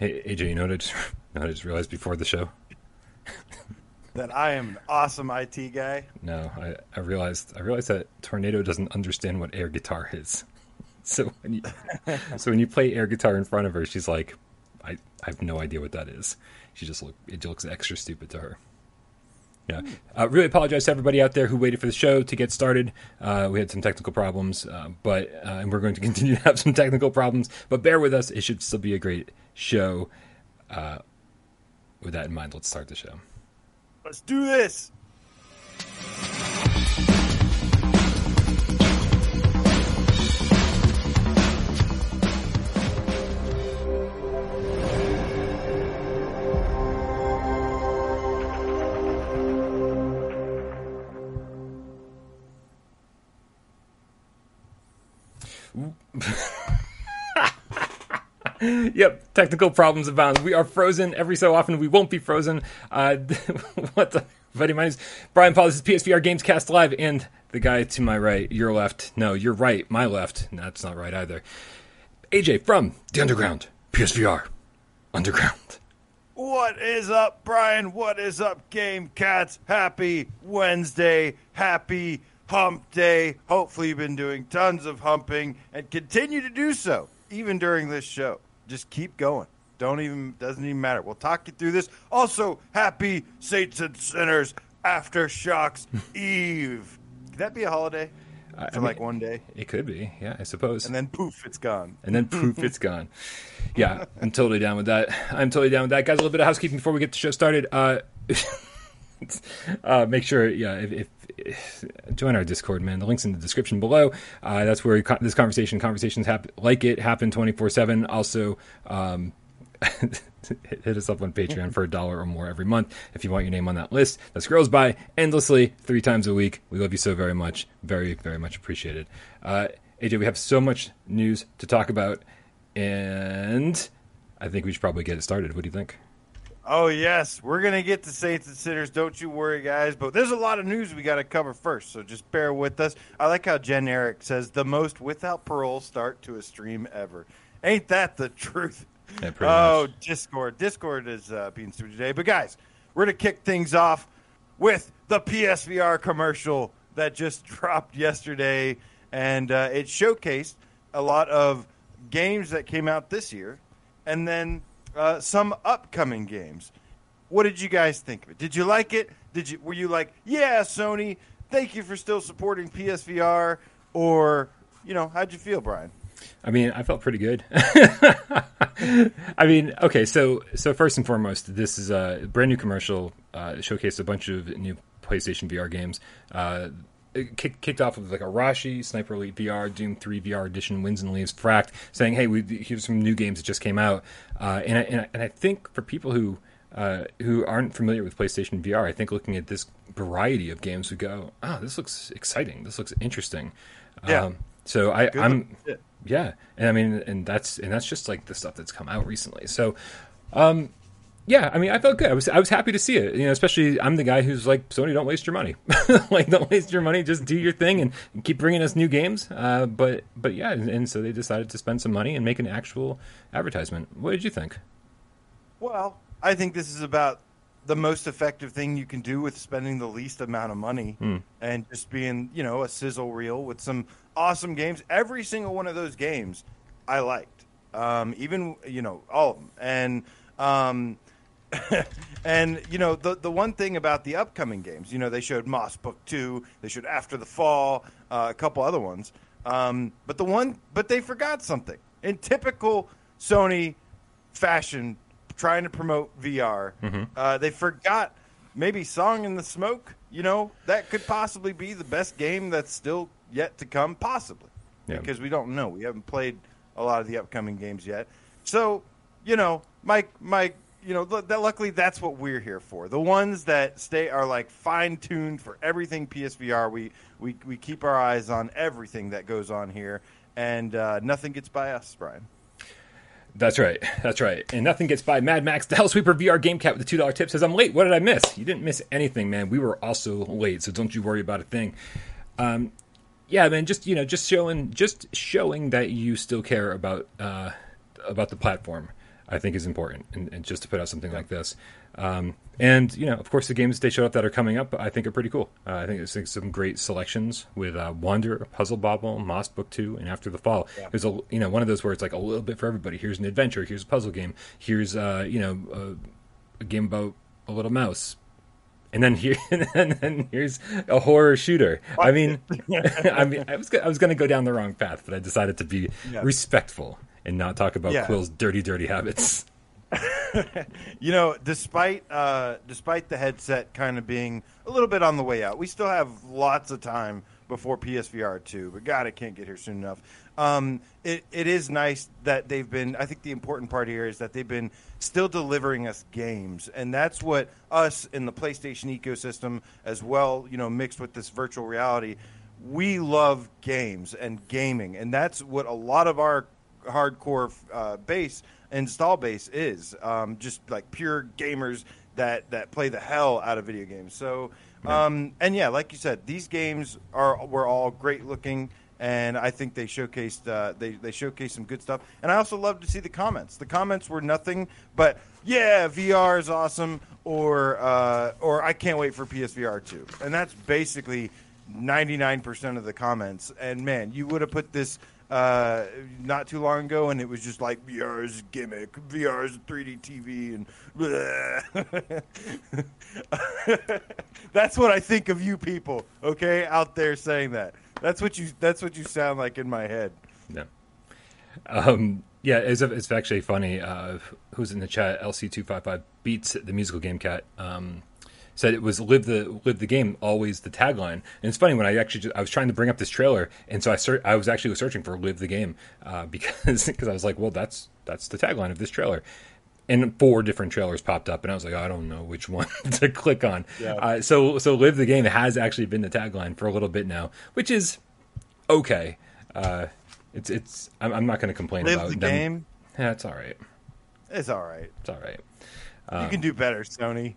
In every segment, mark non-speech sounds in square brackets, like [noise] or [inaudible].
Hey, AJ, you know what I just, [laughs] what I just realized before the show? [laughs] that I am an awesome IT guy. No, I, I realized I realized that Tornado doesn't understand what air guitar is. [laughs] So when you so when you play air guitar in front of her, she's like, I, I have no idea what that is. She just look it looks extra stupid to her. Yeah, uh, really apologize to everybody out there who waited for the show to get started. Uh, we had some technical problems, uh, but uh, and we're going to continue to have some technical problems. But bear with us; it should still be a great show. Uh, with that in mind, let's start the show. Let's do this. [laughs] yep, technical problems abound. We are frozen every so often. We won't be frozen. Uh, [laughs] what the, buddy? My Brian Paul. This is PSVR Games Cast Live, and the guy to my right, your left. No, you're right. My left. That's not right either. AJ from the Underground, PSVR Underground. What is up, Brian? What is up, Game Cats? Happy Wednesday. Happy Hump Day. Hopefully, you've been doing tons of humping and continue to do so even during this show. Just keep going. Don't even doesn't even matter. We'll talk you through this. Also, happy Saints and Sinners Aftershocks [laughs] Eve. Could that be a holiday? I For mean, like one day, It could be, yeah, I suppose. and then poof, it's gone. and then poof, it's [laughs] gone. Yeah, I'm totally down with that. I'm totally down with that, guys. A little bit of housekeeping before we get the show started. Uh, [laughs] uh, make sure, yeah, if, if, if [sighs] join our Discord, man. The link's in the description below. Uh, that's where co- this conversation, conversations happen like it happen 24 seven. Also. Um, [laughs] hit us up on Patreon for a dollar or more every month if you want your name on that list. That scrolls by endlessly three times a week. We love you so very much. Very, very much appreciated. Uh, AJ, we have so much news to talk about, and I think we should probably get it started. What do you think? Oh yes, we're gonna get to Saints and Sinners. Don't you worry, guys. But there's a lot of news we got to cover first, so just bear with us. I like how Jen Eric says the most without parole start to a stream ever. Ain't that the truth? Yeah, oh, much. Discord. Discord is uh, being stupid today. But guys, we're gonna kick things off with the PSVR commercial that just [laughs] dropped yesterday, and uh, it showcased a lot of games that came out this year, and then uh, some upcoming games. What did you guys think of it? Did you like it? Did you were you like, yeah, Sony, thank you for still supporting PSVR, or you know, how'd you feel, Brian? I mean, I felt pretty good. [laughs] I mean, okay, so so first and foremost, this is a brand new commercial. Uh, showcased a bunch of new PlayStation VR games. Uh, kick, kicked off with like Arashi, Sniper Elite VR, Doom 3 VR Edition, Winds and Leaves, Fracked, saying, "Hey, we, here's some new games that just came out." Uh, and, I, and, I, and I think for people who uh, who aren't familiar with PlayStation VR, I think looking at this variety of games would go, "Oh, this looks exciting. This looks interesting." Yeah. Um, so I I'm yeah, and I mean, and that's and that's just like the stuff that's come out recently. So, um, yeah, I mean, I felt good. I was I was happy to see it. You know, especially I'm the guy who's like, Sony, don't waste your money. [laughs] like, don't waste your money. Just do your thing and keep bringing us new games. Uh, but but yeah, and, and so they decided to spend some money and make an actual advertisement. What did you think? Well, I think this is about the most effective thing you can do with spending the least amount of money and just being, you know, a sizzle reel with some awesome games. Every single one of those games I liked. Um, even, you know, all of them. And, um, [laughs] and you know the the one thing about the upcoming games, you know, they showed Moss Book Two, they showed After the Fall, uh, a couple other ones, um, but the one, but they forgot something in typical Sony fashion, trying to promote VR. Uh, they forgot maybe Song in the Smoke. You know, that could possibly be the best game that's still yet to come, possibly, Yeah. because we don't know. We haven't played a lot of the upcoming games yet. So, you know, Mike, Mike, you know, that luckily that's what we're here for. The ones that stay are like fine tuned for everything PSVR. We we we keep our eyes on everything that goes on here, and uh, nothing gets by us, Brian. That's right. That's right. And nothing gets by Mad Max, the Hellsweeper VR Game Cat with the two dollar tip says, "I'm late. What did I miss? You didn't miss anything, man. We were also late, so don't you worry about a thing." Um, yeah, man. Just you know, just showing, just showing that you still care about uh, about the platform. I think is important, and, and just to put out something like this. Um, and you know, of course, the games they showed up that are coming up, I think are pretty cool. Uh, I think it's some great selections with uh, Wander, Puzzle Bobble, Moss Book Two, and After the Fall. Yeah. There's a you know one of those where it's like a little bit for everybody. Here's an adventure. Here's a puzzle game. Here's uh, you know a, a game about a little mouse and then here [laughs] and then here's a horror shooter. I mean, [laughs] [laughs] I mean, I was I was going to go down the wrong path, but I decided to be yeah. respectful and not talk about yeah. Quill's dirty, dirty habits. [laughs] [laughs] you know, despite uh, despite the headset kind of being a little bit on the way out, we still have lots of time before PSVR two. But God, it can't get here soon enough. Um, it it is nice that they've been. I think the important part here is that they've been still delivering us games, and that's what us in the PlayStation ecosystem, as well, you know, mixed with this virtual reality, we love games and gaming, and that's what a lot of our hardcore uh, base install base is um, just like pure gamers that that play the hell out of video games. So, um, and yeah, like you said, these games are were all great looking, and I think they showcased uh, they they showcased some good stuff. And I also love to see the comments. The comments were nothing but yeah, VR is awesome, or uh, or I can't wait for PSVR two, and that's basically. 99% of the comments and man you would have put this uh, not too long ago, and it was just like VR's gimmick, VR's 3D TV, and [laughs] that's what I think of you people. Okay, out there saying that. That's what you. That's what you sound like in my head. Yeah. Um, yeah, it's, it's actually funny. Uh, who's in the chat? LC two five five beats the musical game cat. Um, said it was live the live the game always the tagline. And it's funny when i actually just, i was trying to bring up this trailer and so i ser- i was actually searching for live the game uh, [laughs] because because i was like well that's that's the tagline of this trailer. And four different trailers popped up and i was like i don't know which [laughs] one to click on. Yeah. uh, so so live the game has actually been the tagline for a little bit now which is okay. Uh, it's it's i'm, I'm not going to complain live about the them. game? Yeah it's all right. It's all right. It's all right. Um, you can do better sony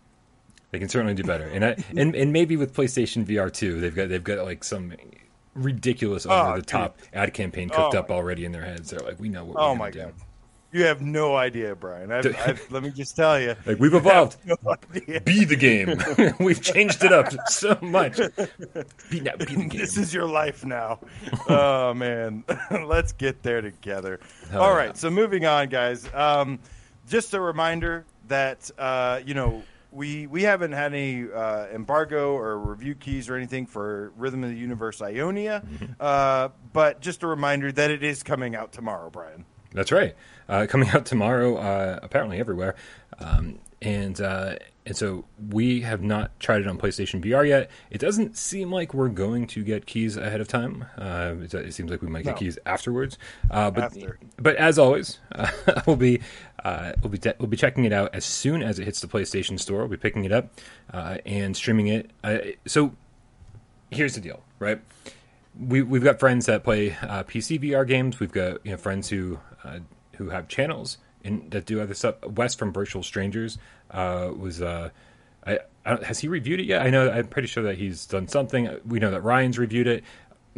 they can certainly do better, and I, and and maybe with PlayStation VR two, they've got they've got like some ridiculous over the top ad campaign cooked oh, up already in their heads. They're like, we know what. Oh my do. god. You have no idea, Brian. I've, [laughs] I've, let me just tell you. Like we've evolved. [laughs] No be the game. [laughs] we've changed it up so much. Be, be the game. This is your life now. oh man, let's get there together. Hell All yeah. right. So moving on, guys. Um, just a reminder that uh, you know we we haven't had any uh, embargo or review keys or anything for Rhythm of the Universe Ionia, mm-hmm. uh, but just a reminder that it is coming out tomorrow, Brian. That's right, uh, coming out tomorrow. Uh, apparently everywhere, um, and uh, and so we have not tried it on PlayStation VR yet. It doesn't seem like we're going to get keys ahead of time. Uh, it, it, seems like we might get no. keys afterwards. Uh, but After. but as always, uh, [laughs] we'll be uh, we'll be de- we'll be checking it out as soon as it hits the PlayStation Store. We'll be picking it up uh, and streaming it. Uh, so here's the deal, right? We we've got friends that play PC VR games. We've got you know friends who who have channels in, that do other stuff. West from Virtual Strangers uh, was. Uh, I, I has he reviewed it yet? I know. I'm pretty sure that he's done something. We know that Ryan's reviewed it.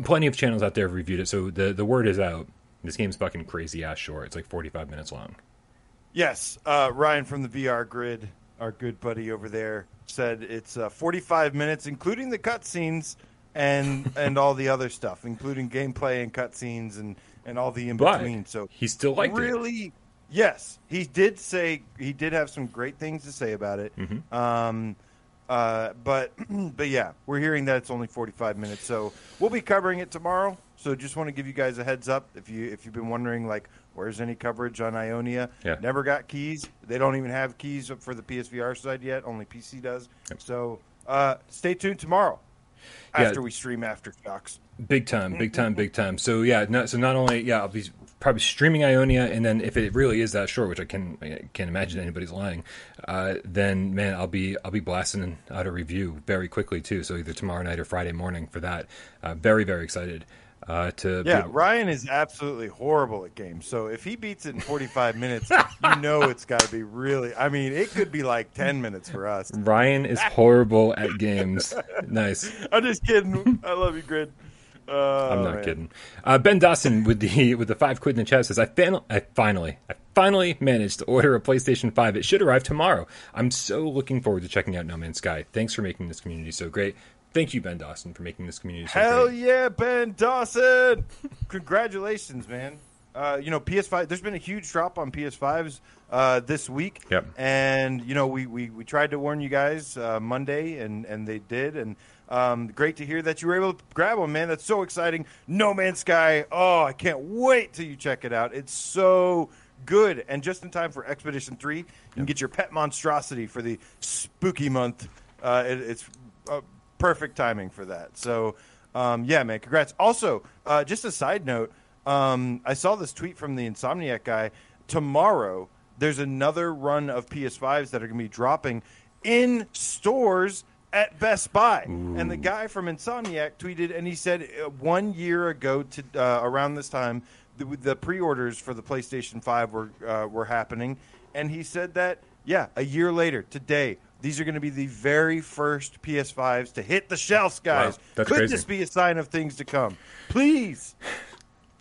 Plenty of channels out there have reviewed it, so the the word is out. This game's fucking crazy ass short. It's like 45 minutes long. Yes, uh, Ryan from the VR Grid, our good buddy over there, said it's uh, 45 minutes, including the cutscenes and [laughs] and all the other stuff, including gameplay and cutscenes and and all the in between. So he still liked really, it. Yes, he did say he did have some great things to say about it. Mm-hmm. Um, uh, but [clears throat] but yeah, we're hearing that it's only 45 minutes, so we'll be covering it tomorrow. So just want to give you guys a heads up if you if you've been wondering like where's any coverage on Ionia? Yeah. Never got keys. They don't even have keys for the PSVR side yet. Only PC does. Yep. So uh, stay tuned tomorrow after yeah. we stream after Aftershocks. Big time, big time, big time. So yeah, no, so not only yeah, I'll be probably streaming Ionia, and then if it really is that short, which I can I can't imagine anybody's lying, uh, then man, I'll be I'll be blasting out a review very quickly too. So either tomorrow night or Friday morning for that. Uh, very very excited. Uh, to yeah, Ryan is absolutely horrible at games. So if he beats it in 45 minutes, [laughs] you know it's got to be really. I mean, it could be like 10 minutes for us. Ryan is horrible at games. [laughs] Nice. I'm just kidding. I love you, Grid. Oh, I'm not man. kidding. Uh, ben Dawson with the [laughs] with the five quid in the chat says, "I, fin- I finally, I finally managed to order a PlayStation Five. It should arrive tomorrow. I'm so looking forward to checking out No Man's Sky. Thanks for making this community so great. Thank you, Ben Dawson, for making this community so great. Hell great. yeah, Ben Dawson! [laughs] Congratulations, man. Uh, you know, PS5. There's been a huge drop on PS5s uh, this week. Yep. And you know, we, we, we tried to warn you guys uh, Monday, and and they did. And um, great to hear that you were able to grab one, man. That's so exciting. No Man's Sky. Oh, I can't wait till you check it out. It's so good, and just in time for Expedition Three, you can get your pet monstrosity for the spooky month. Uh, it, it's uh, perfect timing for that. So, um, yeah, man, congrats. Also, uh, just a side note, um, I saw this tweet from the Insomniac guy. Tomorrow, there's another run of PS5s that are going to be dropping in stores at Best Buy. And the guy from Insomniac tweeted, and he said uh, one year ago to uh, around this time, the, the pre-orders for the PlayStation 5 were uh, were happening, and he said that yeah, a year later today. These are going to be the very first PS5s to hit the shelves, guys. Wow, Could crazy. this be a sign of things to come? Please. [sighs]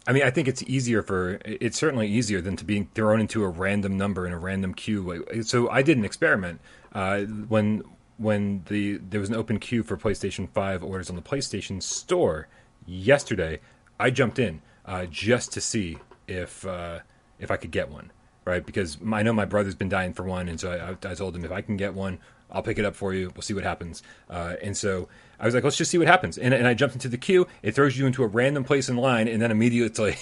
I mean, I think it's easier for it's certainly easier than to being thrown into a random number in a random queue. So I did an experiment uh, when when the there was an open queue for PlayStation Five orders on the PlayStation Store yesterday. I jumped in uh, just to see if uh, if I could get one, right? Because I know my brother's been dying for one, and so I, I told him if I can get one, I'll pick it up for you. We'll see what happens. Uh, and so I was like, let's just see what happens. And, and I jumped into the queue. It throws you into a random place in line, and then immediately it's [laughs] like,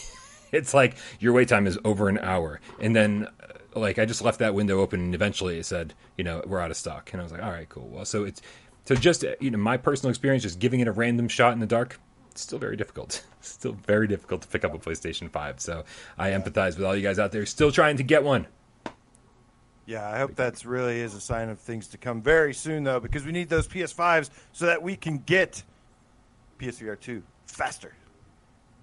it's like your wait time is over an hour. And then, like, I just left that window open, and eventually it said, you know, we're out of stock. And I was like, all right, cool. Well, so it's so just you know, my personal experience, just giving it a random shot in the dark. It's still very difficult. [laughs] Still very difficult to pick up a PlayStation 5. So I empathize with all you guys out there still trying to get one. Yeah, I hope that's really is a sign of things to come very soon, though, because we need those PS5s so that we can get PSVR 2 faster.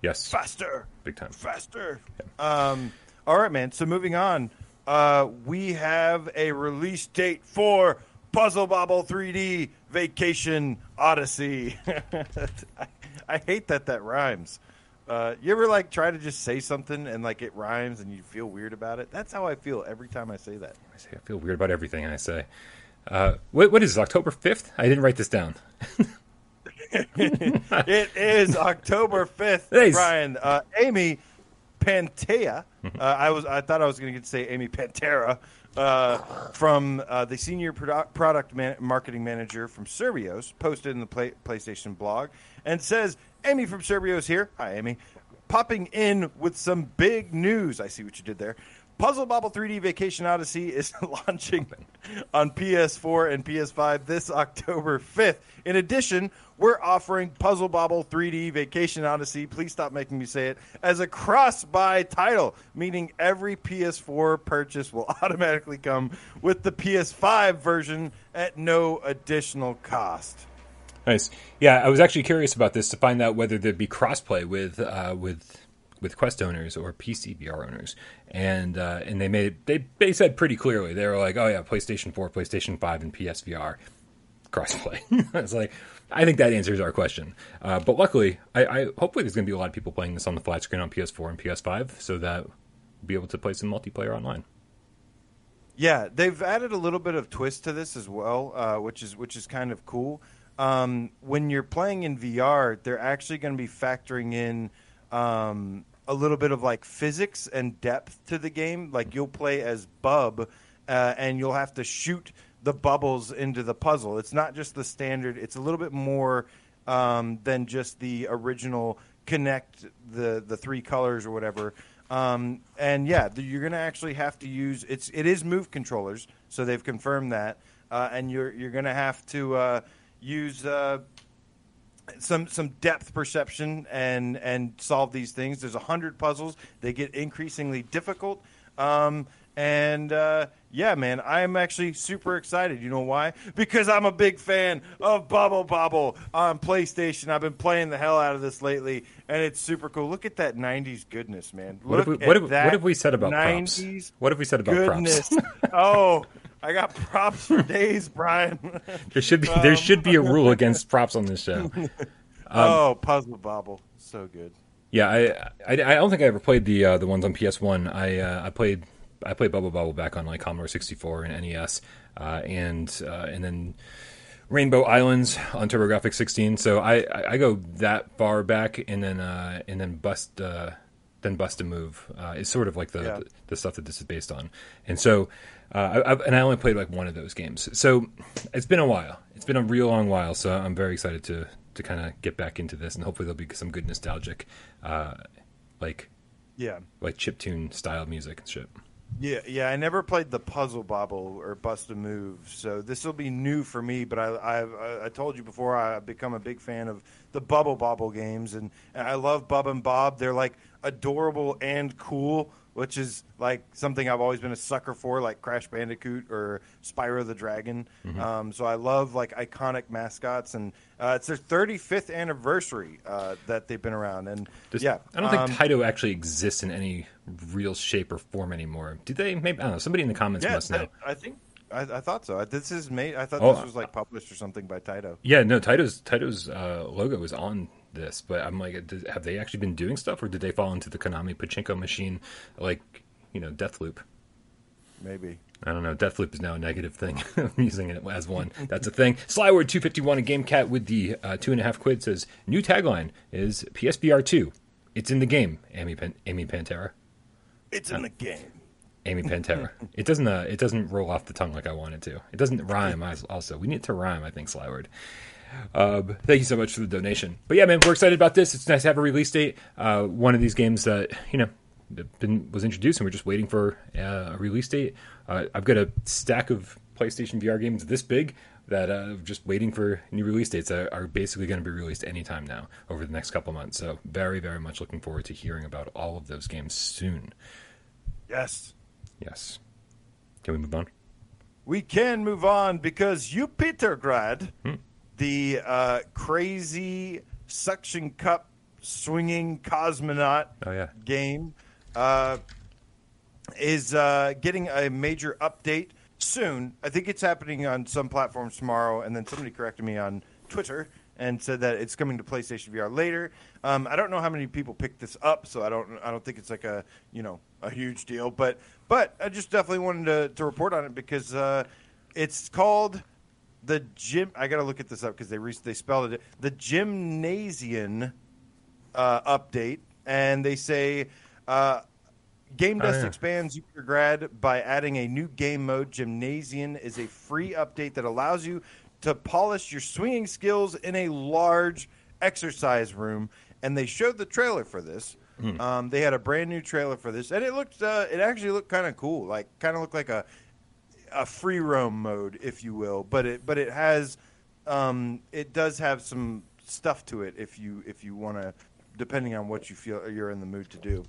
Yes. Faster. Big time. Faster. Um, all right, man. So moving on, uh, we have a release date for Puzzle Bobble 3D Vacation Odyssey. I, [laughs] I hate that that rhymes. Uh, you ever like try to just say something and like it rhymes and you feel weird about it? That's how I feel every time I say that. I say I feel weird about everything I say. Uh, what, what is this, October 5th? I didn't write this down. [laughs] it is October fifth, [laughs] Nice. Brian. Uh, Amy Pantea. Mm-hmm. Uh, I was. I thought I was going to get to say Amy Pantera uh, from uh, the senior produ- product man- marketing manager from Survios, posted in the play- PlayStation blog, and says, "Amy from Survios here. Hi, Amy. Popping in with some big news. I see what you did there." Puzzle Bobble 3D Vacation Odyssey is [laughs] launching on PS4 and PS5 this October 5th. In addition, we're offering Puzzle Bobble 3D Vacation Odyssey, please stop making me say it, as a cross buy title, meaning every PS4 purchase will [laughs] automatically come with the PS5 version at no additional cost. Nice. Yeah, I was actually curious about this to find out whether there'd be crossplay with uh, with with Quest owners or PC VR owners, and uh, and they made they they said pretty clearly they were like, oh yeah, PlayStation Four, PlayStation Five, and PSVR crossplay. [laughs] it's like I think that answers our question. Uh, but luckily, I, I hopefully there's going to be a lot of people playing this on the flat screen on PS4 and PS5, so that we'll be able to play some multiplayer online. Yeah, they've added a little bit of twist to this as well, uh, which is which is kind of cool. Um, when you're playing in VR, they're actually going to be factoring in um, a little bit of like physics and depth to the game. Like you'll play as Bub, uh, and you'll have to shoot the bubbles into the puzzle. It's not just the standard. It's a little bit more um, than just the original connect the the three colors or whatever. Um, and yeah, you're going to actually have to use it's it is move controllers, so they've confirmed that, uh, and you're you're going to have to uh, use uh, some some depth perception and and solve these things. There's a hundred puzzles. They get increasingly difficult. Um, and uh, yeah, man, I'm actually super excited. You know why? Because I'm a big fan of Bubble Bobble on PlayStation. I've been playing the hell out of this lately, and it's super cool. Look at that '90s goodness, man. What have, we, Look what, at have, what have we said about props? 90s What have we said about goodness. props? [laughs] oh, I got props for days, Brian. [laughs] There should be there should be a rule against props on this show. [laughs] oh, Puzzle Bobble, so good. Yeah, I, I, I don't think I ever played the uh, the ones on PS One. I uh, I played I played Bubble Bobble back on like Commodore sixty four and NES, uh, and uh, and then Rainbow Islands on TurboGrafx sixteen. So I, I, I go that far back, and then uh, and then bust uh, then bust a move uh, is sort of like the, Yeah. the the stuff that this is based on. And so uh, I, I've, and I only played like one of those games. So it's been a while. It's been a real long while. So I'm very excited to to kind of get back into this, and hopefully there'll be some good nostalgic, uh, like Yeah. like chiptune style music and shit. Yeah, yeah. I never played the Puzzle Bobble or Bust a Move, so this will be new for me. But I, I, I told you before, I've become a big fan of the Bubble Bobble games, and, and I love Bub and Bob. They're like adorable and cool, which is like something I've always been a sucker for, like Crash Bandicoot or Spyro the Dragon. Um, so I love like iconic mascots, and uh, it's their 35th anniversary uh, that they've been around. And Does- yeah, I don't think um, Taito actually exists in any real shape or form anymore. Do they? Maybe I don't know. Somebody in the comments Yeah, must know. I, I think I, I thought so. This is made. I thought Oh, this was like published or something by Taito. Yeah, no. Taito's Taito's uh, logo is on this, but I'm like, have they actually been doing stuff, or did they fall into the Konami pachinko machine, like you know, Deathloop? Maybe. I don't know. Deathloop is now a negative thing. [laughs] I'm using it as one. That's a thing. Slyword two fifty one. A game cat with the uh, two and a half quid says new tagline is PSVR two. It's in the game. Amy Pan- Amy Pantera. It's in the game. Amy Pantera. [laughs] it doesn't. Uh, it doesn't roll off the tongue like I want it to. It doesn't rhyme. Also, we need it to rhyme. I think Slyword. Um, thank you so much for the donation. But yeah, man, we're excited about this. It's nice to have a release date. Uh, one of these games that you know been, was introduced, and we're just waiting for uh, a release date. Uh, I've got a stack of PlayStation VR games this big that uh, just waiting for new release dates that are basically going to be released anytime now over the next couple months. So very, very much looking forward to hearing about all of those games soon. Yes. Yes. Can we move on? We can move on because Jupitergrad, Hmm. The uh, crazy suction cup swinging cosmonaut Oh yeah. game, uh, is uh, getting a major update soon. I think it's happening on some platforms tomorrow, and then somebody corrected me on Twitter and said that it's coming to PlayStation VR later. Um, I don't know how many people picked this up, so I don't I don't think it's like a you know a huge deal, but but I just definitely wanted to, to report on it because uh, it's called the gym. I got to look at this up because they re- they spelled it the gymnasian uh, update, and they say. Uh, Game Oh, Dust yeah. expands Jupitergrad by adding a new game mode. Gymnasian is a free update that allows you to polish your swinging skills in a large exercise room. And they showed the trailer for this. Hmm. Um, they had a brand new trailer for this, and it looked uh, it actually looked kind of cool. Like kind of looked like a a free roam mode, if you will. But it but it has um, it does have some stuff to it if you if you want to, depending on what you feel you're in the mood to do.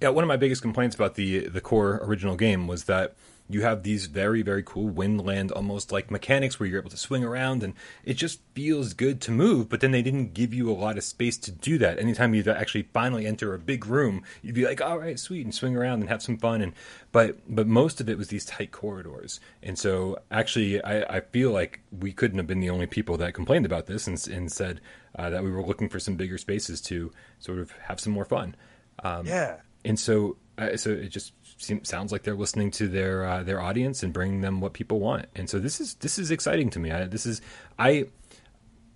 Yeah, one of my biggest complaints about the the core original game was that you have these very very cool windland almost like mechanics where you're able to swing around and it just feels good to move but then they didn't give you a lot of space to do that. Anytime you actually finally enter a big room you'd be like all right sweet and swing around and have some fun. And but but most of it was these tight corridors. And so actually i, I feel like we couldn't have been the only people that complained about this and, and said uh, that we were looking for some bigger spaces to sort of have some more fun. Um, Yeah. And so uh, so it just seems, sounds like they're listening to their uh, their audience and bringing them what people want. And so this is this is exciting to me. I, this is i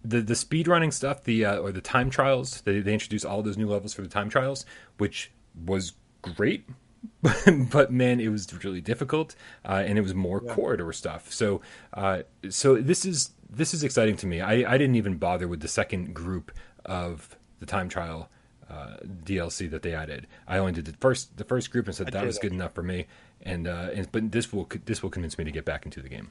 the the speed running stuff the uh, or the time trials they, they introduced all those new levels for the time trials which was great [laughs] but man it was really difficult uh, and it was more corridor stuff. So uh, so this is this is exciting to me. I, I didn't even bother with the second group of the time trial uh, DLC that they added. I only did the first the first group and said that was good enough for me. And, uh, and but this will this will convince me to get back into the game.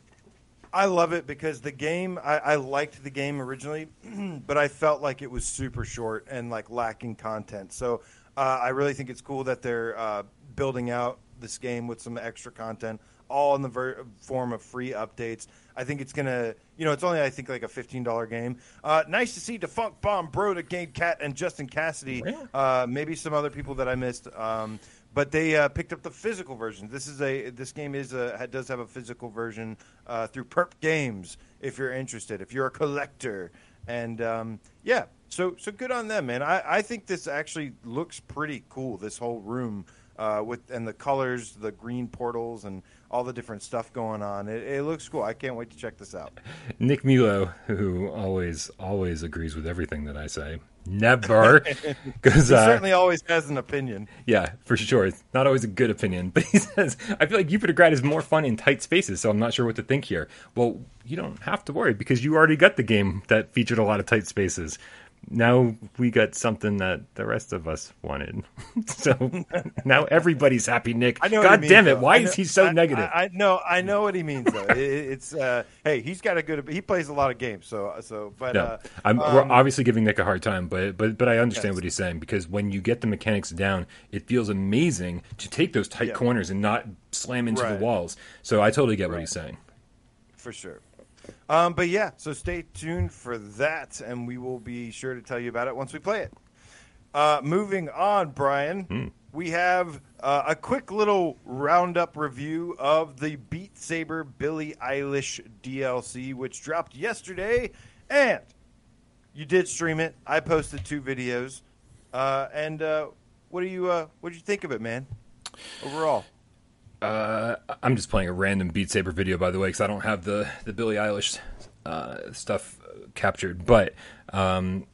I love it because the game I, I liked the game originally, [clears throat] but I felt like it was super short and like lacking content. So uh, I really think it's cool that they're uh, building out this game with some extra content, all in the ver- form of free updates. I think it's gonna, you know, it's only I think like a fifteen dollar game. Uh, nice to see Defunct Bomb, Bro, to Game Cat, and Justin Cassidy. Uh, maybe some other people that I missed. Um, but they uh, picked up the physical version. This is a this game is a does have a physical version uh, through Perp Games. If you're interested, if you're a collector, and um, yeah, So so good on them, man. I, I think this actually looks pretty cool. This whole room uh, with and the colors, the green portals, and all the different stuff going on. It, it looks cool. I can't wait to check this out. [laughs] Nick Milo, who always always agrees with everything that I say, never [laughs] because uh, certainly always has an opinion. Yeah, for sure. It's not always a good opinion, [laughs] but he says I feel like Jupitergrad is more fun in tight spaces, so I'm not sure what to think here. Well, you don't have to worry because you already got the game that featured a lot of tight spaces now we got something that the rest of us wanted. [laughs] so now everybody's happy, Nick. I know God damn means, it! Though. Why know, is he so I, negative? I, I, know, I know what he means. Though it, it's uh, hey, he's got a good. He plays a lot of games, so so. But no, uh, um, we're obviously giving Nick a hard time, but but but I understand yes. what he's saying because when you get the mechanics down, it feels amazing to take those tight yeah. corners and not slam into right. the walls. So I totally get right. what he's saying. For sure. Um, but yeah, so stay tuned for that, and we will be sure to tell you about it once we play it. Uh, moving on, Brian, mm. we have uh, a quick little roundup review of the Beat Saber Billie Eilish DLC, which dropped yesterday, and you did stream it. I posted two videos, uh, and uh, what do you uh, what do you think of it, man? Overall. Uh, I'm just playing a random Beat Saber video, by the way, because I don't have the the Billie Eilish uh, stuff captured. But um,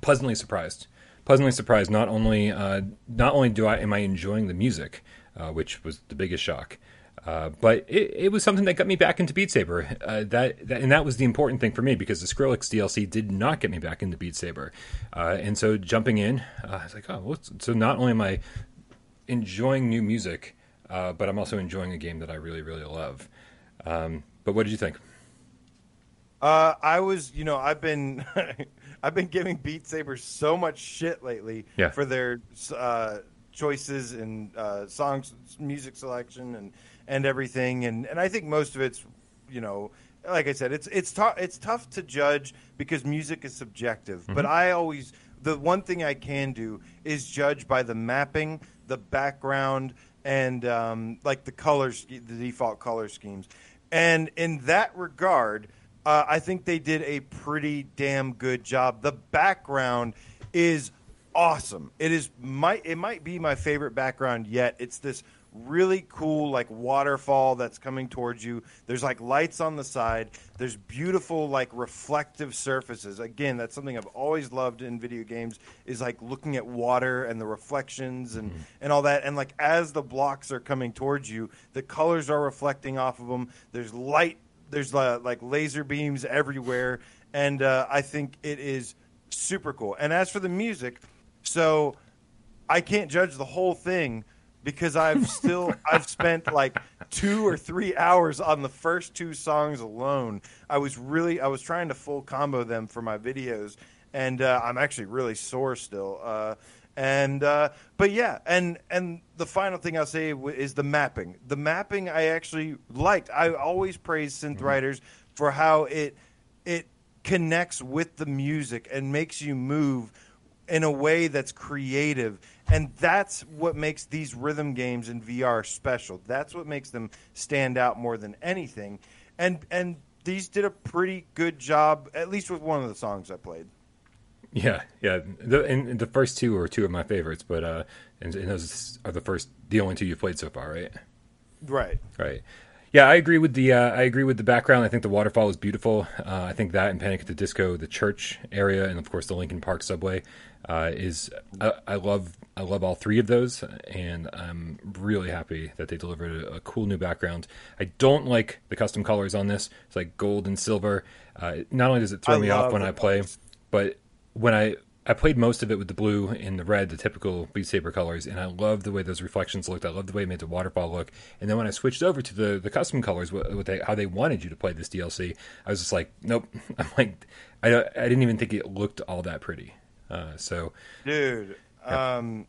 pleasantly surprised. Pleasantly surprised. Not only uh, not only do I am I enjoying the music, uh, which was the biggest shock, uh, but it, it, was something that got me back into Beat Saber. Uh, that, that, and that was the important thing for me because the Skrillex DLC did not get me back into Beat Saber. Uh, and so jumping in, uh, I was like, oh, so not only am I enjoying new music, uh, but I'm also enjoying a game that I really, really love. Um, but what did you think? Uh, I was, you know, I've been, [laughs] I've been giving Beat Saber so much shit lately yeah. for their uh, choices and uh, songs, music selection, and and everything, and and I think most of it's, you know, like I said, it's it's tough it's tough to judge because music is subjective. Mm-hmm. But I always the one thing I can do is judge by the mapping, the background, and um, like the colors, the default color schemes. And in that regard, uh, I think they did a pretty damn good job. The background is awesome. It is might it might be my favorite background yet. It's this really cool like waterfall that's coming towards you. There's like lights on the side. There's beautiful like reflective surfaces. Again, that's something I've always loved in video games is like looking at water and the reflections and mm-hmm. and all that. And like as the blocks are coming towards you, the colors are reflecting off of them. There's light. There's uh, like laser beams everywhere, and uh, I think it is super cool. And as for the music, so I can't judge the whole thing because I've still I've spent like two or three hours on the first two songs alone. I was really I was trying to full combo them for my videos, and uh, I'm actually really sore still. Uh, and uh, but yeah, and and the final thing I'll say is the mapping. The mapping I actually liked. I always praise synth mm-hmm. writers for how it it connects with the music and makes you move in a way that's creative and that's what makes these rhythm games in VR special. That's what makes them stand out more than anything. And and these did a pretty good job, at least with one of the songs I played. Yeah, yeah. The, and the first two are two of my favorites, but uh, and, and those are the first, the only two you've played so far, right? Right. Right. Yeah, I agree with the uh, I agree with the background. I think the waterfall is beautiful. Uh, I think that and Panic at the Disco, the church area, and of course the Linkin Park subway uh, is I, I, love I love all three of those, and I'm really happy that they delivered a, a cool new background. I don't like the custom colors on this. It's like gold and silver. Uh, not only does it throw I me off when I play, but when I I played most of it with the blue and the red, the typical Beat Saber colors, and I loved the way those reflections looked. I loved the way it made the waterfall look. And then when I switched over to the, the custom colors, with they, how they wanted you to play this DLC, I was just like, nope. [laughs] I'm like, I, I didn't even think it looked all that pretty. Uh, so, dude, um,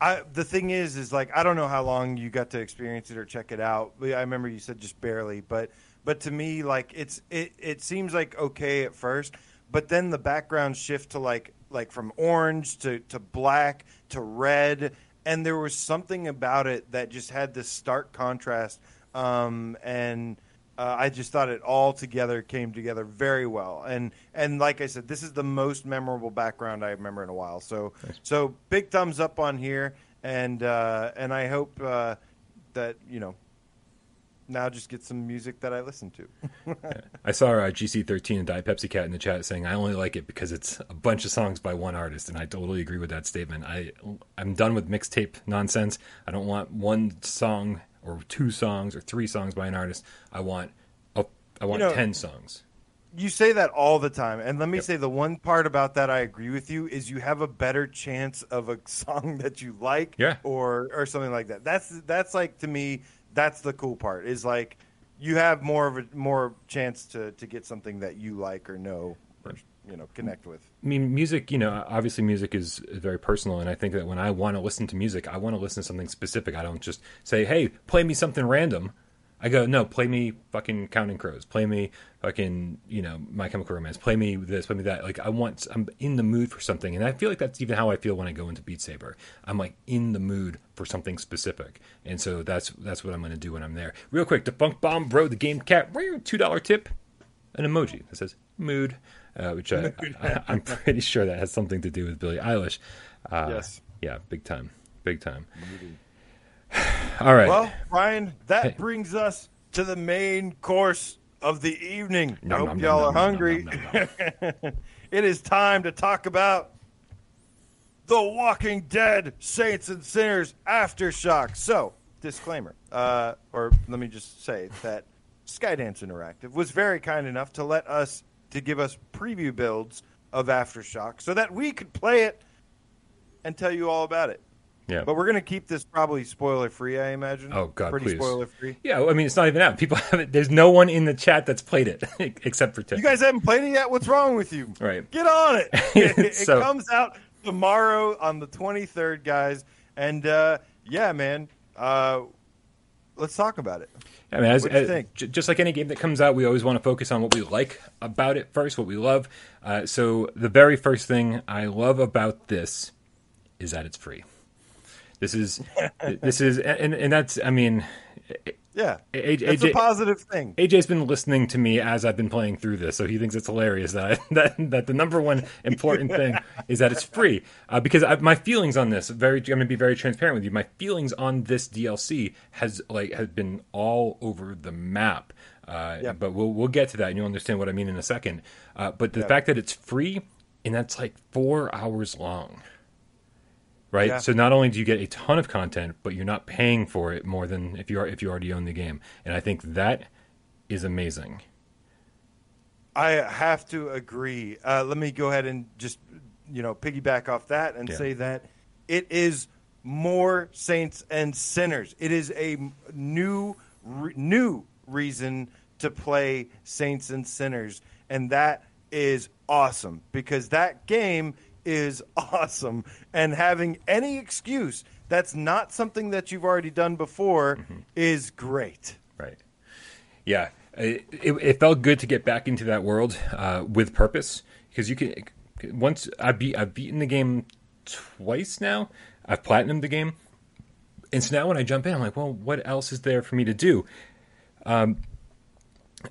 I the thing is, is like I don't know how long you got to experience it or check it out. I remember you said just barely, but but to me, like it's it it seems like okay at first. But then the background shift to like like from orange to, to black to red. And there was something about it that just had this stark contrast. Um, and Uh, I just thought it all together came together very well, and and like I said, this is the most memorable background I remember in a while. So so big thumbs up on here, and uh, and I hope uh, that you know now just get some music that I listen to. [laughs] I saw uh, GC13 and Diet Pepsi Cat in the chat saying I only like it because it's a bunch of songs by one artist, and I totally agree with that statement. I I'm done with mixtape nonsense. I don't want one song or two songs or three songs by an artist. I want a, I want You know- ten songs. You say that all the time, and let me Yep. say the one part about that I agree with you is you have a better chance of a song [laughs] that you like, Yeah. or or something like that. That's that's like to me, that's the cool part. Is like you have more of a more chance to to get something that you like or know, you know, connect with. I mean, music, you know, obviously music is very personal. And I think that when I want to listen to music, I want to listen to something specific. I don't just say, hey, play me something random. I go, no, play me fucking Counting Crows. Play me fucking, you know, My Chemical Romance. Play me this, play me that. Like, I want, I'm in the mood for something. And I feel like that's even how I feel when I go into Beat Saber. I'm like in the mood for something specific. And so that's that's what I'm going to do when I'm there. Real quick, Defunct Bomb Bro, the game cat, $2 tip an emoji that says mood, uh, which I, [laughs] I, [laughs] I'm pretty sure that has something to do with Billie Eilish. Uh, Yes. Yeah, big time. Big time. [sighs] All right. Well, Ryan, that Hey. brings us to the main course of the evening. I hope nom, y'all nom, are nom, hungry. nom, nom, nom, [laughs] it is time to talk about The Walking Dead Saints and Sinners Aftershock. So, disclaimer, uh, or let me just say that Skydance Interactive was very kind enough to let us to give us preview builds of Aftershock so that we could play it and tell you all about it. yeah. But we're going to keep this probably spoiler free, I imagine. Oh, God, pretty please. spoiler free. yeah, I mean, it's not even out. People [laughs] haven't, there's no one in the chat that's played it [laughs] except for Tim. You guys haven't played it yet. What's wrong with you? Right. Get on it. [laughs] it, it comes out tomorrow on the 23rd, guys. And uh, yeah, man. Uh, let's talk about it. I mean, as, as- think? just like any game that comes out, we always want to focus on what we like about it first, what we love. Uh, so the very first thing I love about this is that it's free. This is [laughs] this is and and that's I mean, Yeah, A- it's a positive thing. AJ's been listening to me as I've been playing through this, so he thinks it's hilarious that [laughs] that, that the number one important [laughs] thing is that it's free. Uh, because I, my feelings on this, very, I'm going to be very transparent with you. My feelings on this DLC has like has been all over the map. Uh, Yeah. But we'll we'll get to that, and you'll understand what I mean in a second. Uh, but the Yeah. fact that it's free and that's like four hours long right? Yeah. So not only do you get a ton of content, but you're not paying for it more than if you are if you already own the game, and I think that is amazing. I have to agree. Uh, let me go ahead and just you know piggyback off that and Yeah. say that it is more saints and sinners. It is a new re- new reason to play saints and sinners, and that is awesome because that game is [laughs] awesome. And having any excuse that's not something that you've already done before is great. Right. Yeah. It, it, it felt good to get back into that world uh, with purpose because you can. Once I beat, I've beaten the game twice now. I've platinumed the game, and so now when I jump in, I'm like, well, what else is there for me to do? Um,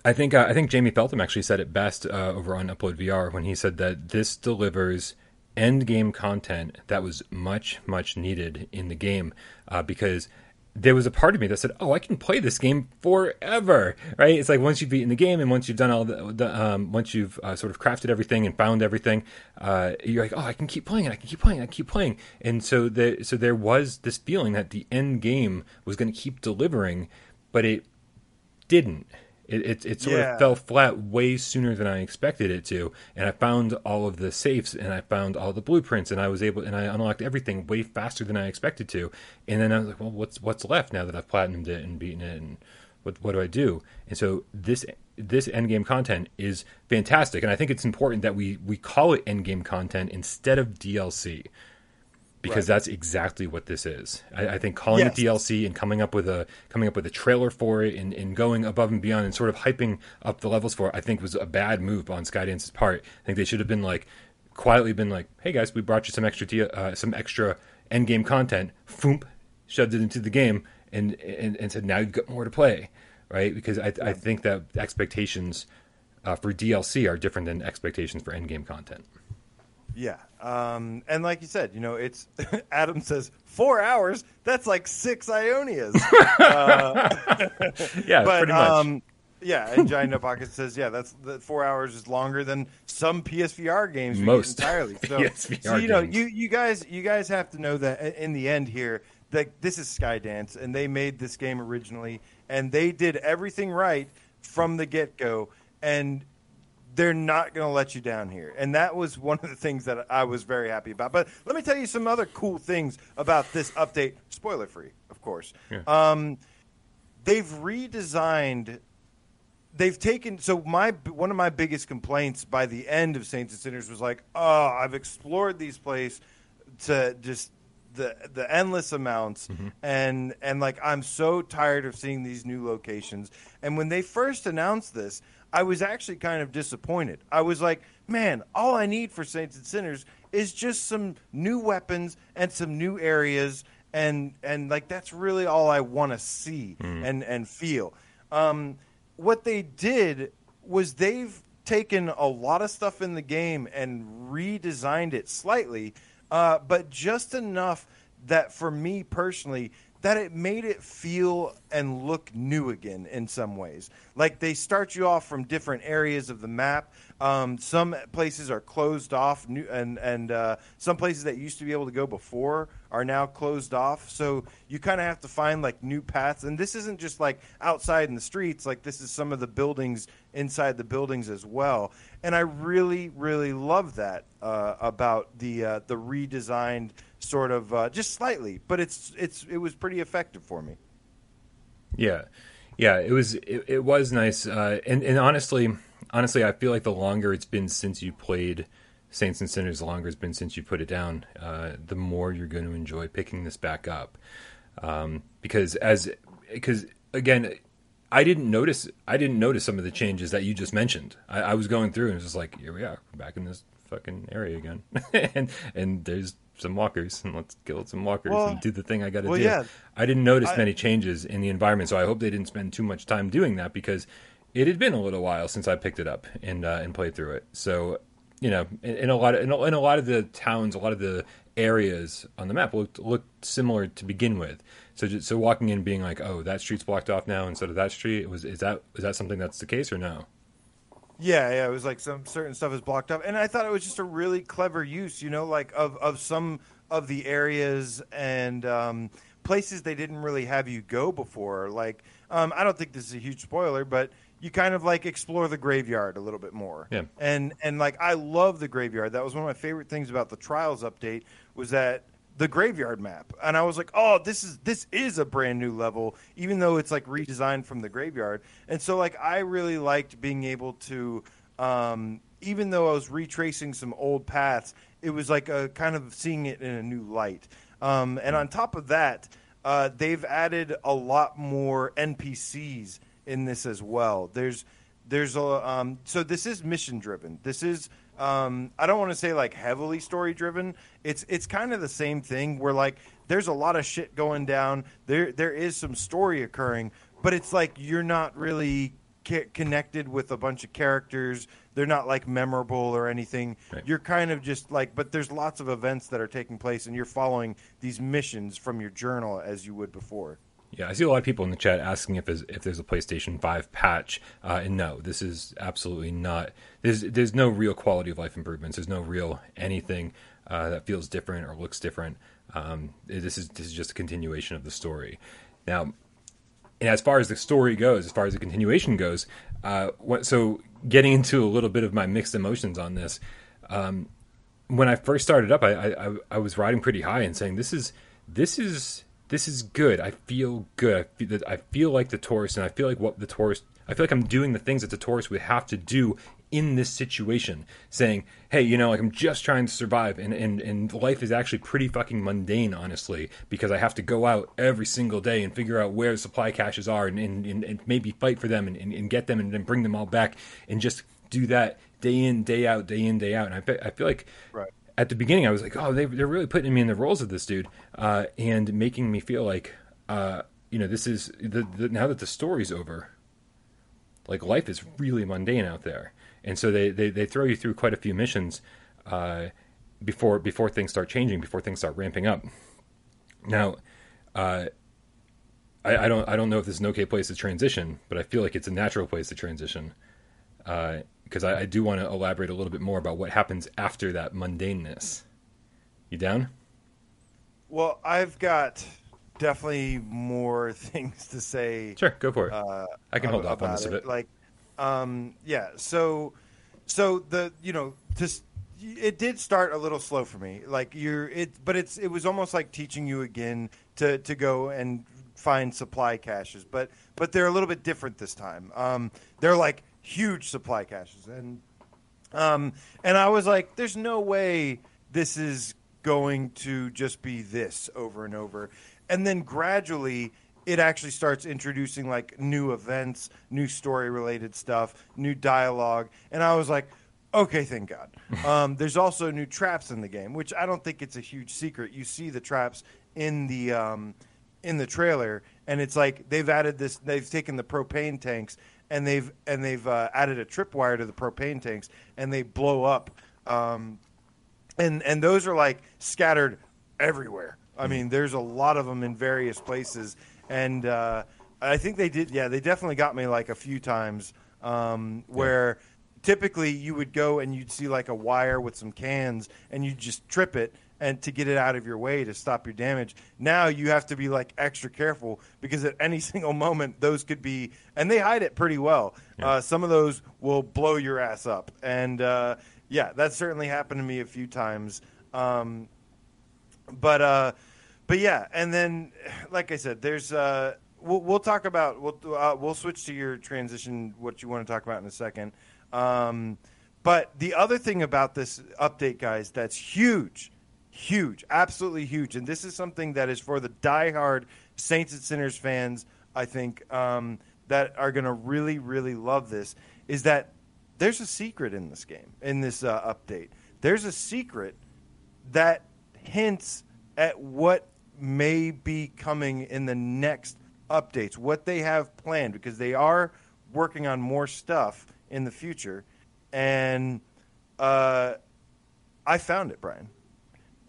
I think uh, I think Jamie Feltham actually said it best uh, over on Upload VR when he said that this delivers end game content that was much much needed in the game uh, because there was a part of me that said, "Oh, I can play this game forever." Right? It's like once you've beaten the game and once you've done all the, the um, once you've uh, sort of crafted everything and found everything, uh, you're like, "Oh, I can keep playing. I can keep playing. I can keep playing." And so the so there was this feeling that the end game was going to keep delivering, but it didn't. It, it, it sort Yeah. of fell flat way sooner than I expected it to, and I found all of the safes and I found all the blueprints and I was able and I unlocked everything way faster than I expected to. And then I was like, well, what's what's left now that I've platinumed it and beaten it, and what what do I do? And so this this endgame content is fantastic, and I think it's important that we we call it endgame content instead of DLC because Right. that's exactly what this is. I, I think calling Yes. it DLC and coming up with a coming up with a trailer for it and, and going above and beyond and sort of hyping up the levels for it, I think was a bad move on Skydance's part. I think they should have been like quietly been like, "Hey guys, we brought you some extra uh, some extra end game content." Foomp, shoved it into the game and, and and said, "Now you've got more to play." right? Because I, I think that expectations uh, for DLC are different than expectations for endgame content. Yeah, um, and like you said, you know, it's [laughs] Adam says four hours. That's like six Ionias. [laughs] uh, yeah, but, pretty much. Um, yeah, and Giant No Pocket says, yeah, that's that four hours is longer than some PSVR games. Most entirely. [laughs] So, so you know, games. you you guys you guys have to know that in the end here that this is Skydance, and they made this game originally, and they did everything right from the get go, and they're not going to let you down here. And that was one of the things that I was very happy about. But let me tell you some other cool things about this update, spoiler free, of course. Yeah. Um, they've redesigned they've taken so my one of my biggest complaints by the end of Saints and Sinners was like, oh, I've explored these places to just the the endless amounts mm-hmm. and and like I'm so tired of seeing these new locations. And when they first announced this, I was actually kind of disappointed. I was like, man, all I need for Saints and Sinners is just some new weapons and some new areas and and like that's really all I want to see mm. and and feel. Um, what they did was they've taken a lot of stuff in the game and redesigned it slightly, uh, but just enough that for me personally, that it made it feel and look new again in some ways. Like they start you off from different areas of the map. Um, some places are closed off, new, and and uh, some places that used to be able to go before are now closed off. So you kind of have to find like new paths. And this isn't just like outside in the streets. Like this is some of the buildings inside the buildings as well. And I really, really love that uh, about the uh, the redesigned sort of uh, just slightly, but it's it's it was pretty effective for me. Yeah, yeah, it was it, it was nice, uh, and and honestly, honestly, I feel like the longer it's been since you played Saints and Sinners, the longer it's been since you put it down, uh, the more you're going to enjoy picking this back up, um, because as because again. I didn't notice. I didn't notice some of the changes that you just mentioned. I, I was going through and it was just like, here we are, back in this fucking area again, [laughs] and and there's some walkers and let's kill some walkers well, and do the thing I got to well, do. Yeah. I didn't notice I, many changes in the environment, so I hope they didn't spend too much time doing that because it had been a little while since I picked it up and uh, and played through it. So you know, in, in a lot of in a, in a, lot of the towns, a lot of the areas on the map looked looked similar to begin with. So just, so walking in, being like, oh, that street's blocked off now instead of that street. Was is that is that something that's the case or no? Yeah, yeah, it was like some certain stuff is blocked up, and I thought it was just a really clever use, you know, like of of some of the areas and um, places they didn't really have you go before. Like, um, I don't think this is a huge spoiler, but you kind of like explore the graveyard a little bit more. Yeah. And and like I love the graveyard. That was one of my favorite things about the Trials update was that the graveyard map. And i was like oh this is this is a brand new level even though it's like redesigned from the graveyard. And so like i really liked being able to um, even though i was retracing some old paths it was like a kind of seeing it in a new light. Um, and on top of that uh, they've added a lot more npcs in this as well. There's there's a um, so this is mission driven this is um, I don't want to say like heavily story driven. It's it's kind of the same thing where like there's a lot of shit going down. There there is some story occurring, but it's like you're not really ca- connected with a bunch of characters. They're not like memorable or anything. Right. You're kind of just like, but there's lots of events that are taking place, and you're following these missions from your journal as you would before. Yeah, I see a lot of people in the chat asking if there's, if there's a PlayStation Five patch, uh, and no, this is absolutely not. There's there's no real quality of life improvements. There's no real anything uh, that feels different or looks different. Um, this is this is just a continuation of the story. Now, and as far as the story goes, as far as the continuation goes, uh, what, so getting into a little bit of my mixed emotions on this. Um, when I first started up, I, I I was riding pretty high and saying this is this is this is good. I feel good. I feel, I feel like the tourist, and I feel like what the tourist. I feel like I'm doing the things that the tourist would have to do in this situation, saying, "Hey, you know, like I'm just trying to survive, and and and life is actually pretty fucking mundane, honestly, because I have to go out every single day and figure out where the supply caches are, and and, and maybe fight for them, and, and, and get them, and then bring them all back, and just do that day in, day out, day in, day out. And I, I feel like right at the beginning, I was like, oh, they, are really putting me in the roles of this dude, uh, and making me feel like, uh, you know, this is the, the, now that the story's over. like life is really mundane out there, and so they they, they throw you through quite a few missions uh, before before things start changing, before things start ramping up. Now, uh, I, I, don't I don't know if this is an okay place to transition, but I feel like it's a natural place to transition because I, I do want to elaborate a little bit more about what happens after that mundaneness. You down? Well, I've got definitely more [laughs] things to say. Sure, go for it. Uh, I can hold off on this a bit. Like, um, yeah. So, so the you know just it did start a little slow for me. Like you're it, but it's it was almost like teaching you again to to go and find supply caches. But but they're a little bit different this time. Um, they're like huge supply caches, and um, and I was like, there's no way this is going to just be this over and over. And then gradually it actually starts introducing like new events, new story related stuff, new dialogue. And I was like, okay, thank God. [laughs] Um, there's also new traps in the game, which I don't think it's a huge secret. You see the traps in the um, in the trailer, and it's like they've added this. They've taken the propane tanks and they've and they've uh, added a tripwire to the propane tanks, and they blow up. Um, and and those are like scattered everywhere. I mean, there's a lot of them in various places, and uh, I think they did. Yeah, they definitely got me like a few times um, where. Yeah. Typically, you would go and you'd see like a wire with some cans, and you'd just trip it, and to get it out of your way to stop your damage. Now you have to be like extra careful because at any [laughs] single moment those could be, and they hide it pretty well. Yeah. Uh, some of those will blow your ass up, and uh, yeah, that certainly happened to me a few times. Um, but uh, but yeah, and then [sighs] like I said, there's uh, we'll, we'll talk about we'll uh, we'll switch to your transition what you want to talk about in a second. Um, but the other thing about this update, guys, that's huge, huge, absolutely huge, and this is something that is for the diehard Saints and Sinners fans. I think um, that are going to really, really love this is that there's a secret in this game, in this uh, update. There's a secret that hints at what may be coming in the next updates, what they have planned, because they are working on more stuff in the future. And uh, I found it, Brian.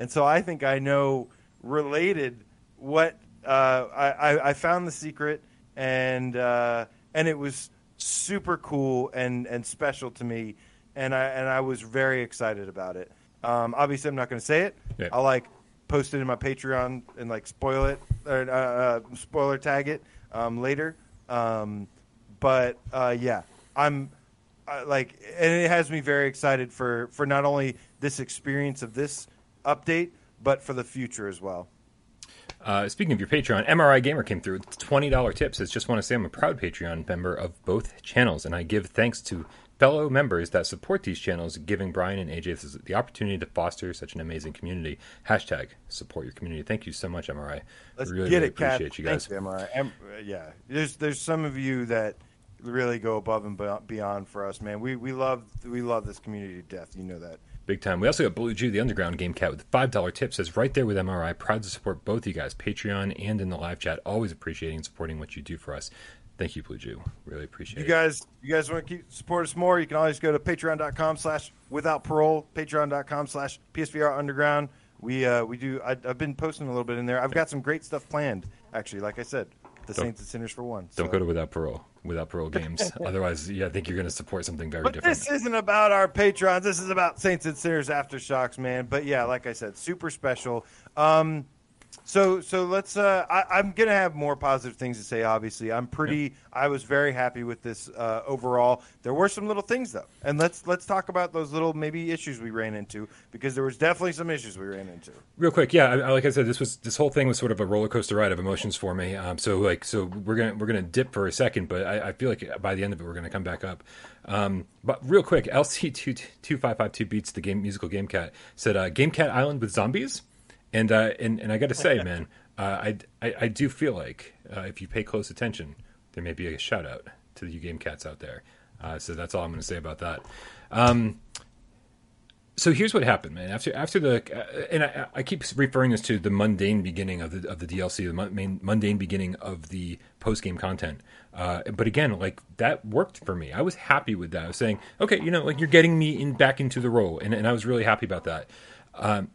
And so I think I know related what uh, I, I, found the secret, and uh, and it was super cool and, and special to me, and I and I was very excited about it. Um, obviously, I'm not going to say it. Yeah. I'll like post it in my Patreon and like spoil it or uh, uh, spoiler tag it um, later. Um, but uh, yeah, I'm uh, like, and it has me very excited for for not only this experience of this update, but for the future as well. Uh, speaking of your Patreon, MRI Gamer came through with $20 tips. Says, just want to say I'm a proud Patreon member of both channels, and I give thanks to fellow members that support these channels, giving Brian and AJ the opportunity to foster such an amazing community. Hashtag support your community. Thank you so much, MRI. Let's really, get really it, appreciate Kat. you guys. Thanks, MRI. M- yeah, there's there's some of you that really go above and beyond for us, man. We we love we love this community to death. You know that. Big time. We also got Blue Jew, the underground game cat, with five dollar tip. Says right there with MRI. Proud to support both you guys, Patreon and in the live chat. Always appreciating and supporting what you do for us. Thank you, Blue Jew. Really appreciate you it. You guys, you guys want to keep support us more? You can always go to patreon.com slash without parole, patreon.com slash PSVR underground. We uh, we do. I, have been posting a little bit in there. I've got some great stuff planned. Actually, like I said, the don't, Saints and Sinners for one. Don't so. go to without parole without parole games. [laughs] Otherwise, yeah, I think you're going to support something very but different. This isn't about our patrons. This is about Saints and Sinners Aftershocks, man. But yeah, like I said, super special. Um, so so let's. Uh, I, am gonna have more positive things to say. Obviously, I'm pretty. I was very happy with this uh, overall. There were some little things though, and let's let's talk about those little maybe issues we ran into because there was definitely some issues we ran into. Real quick, yeah. I, like I said, this was this whole thing was sort of a roller coaster ride of emotions for me. Um, so like so we're gonna we're gonna dip for a second, but I, I feel like by the end of it we're gonna come back up. Um, but real quick, LC two two five five two beats the game musical Game Cat said uh, Game Cat Island with zombies. And uh, and and I got to say, [laughs] man, uh, I, I, I do feel like uh, if you pay close attention, there may be a shout out to the U Game Cats out there. Uh, so that's all I'm going to say about that. Um, so here's what happened, man. After after the uh, and I, I keep referring this to the mundane beginning of the of the DLC, the main mundane beginning of the post game content. Uh, but again, like that worked for me. I was happy with that. I was saying, okay, you know, like you're getting me in back into the role, and, and I was really happy about that. Um,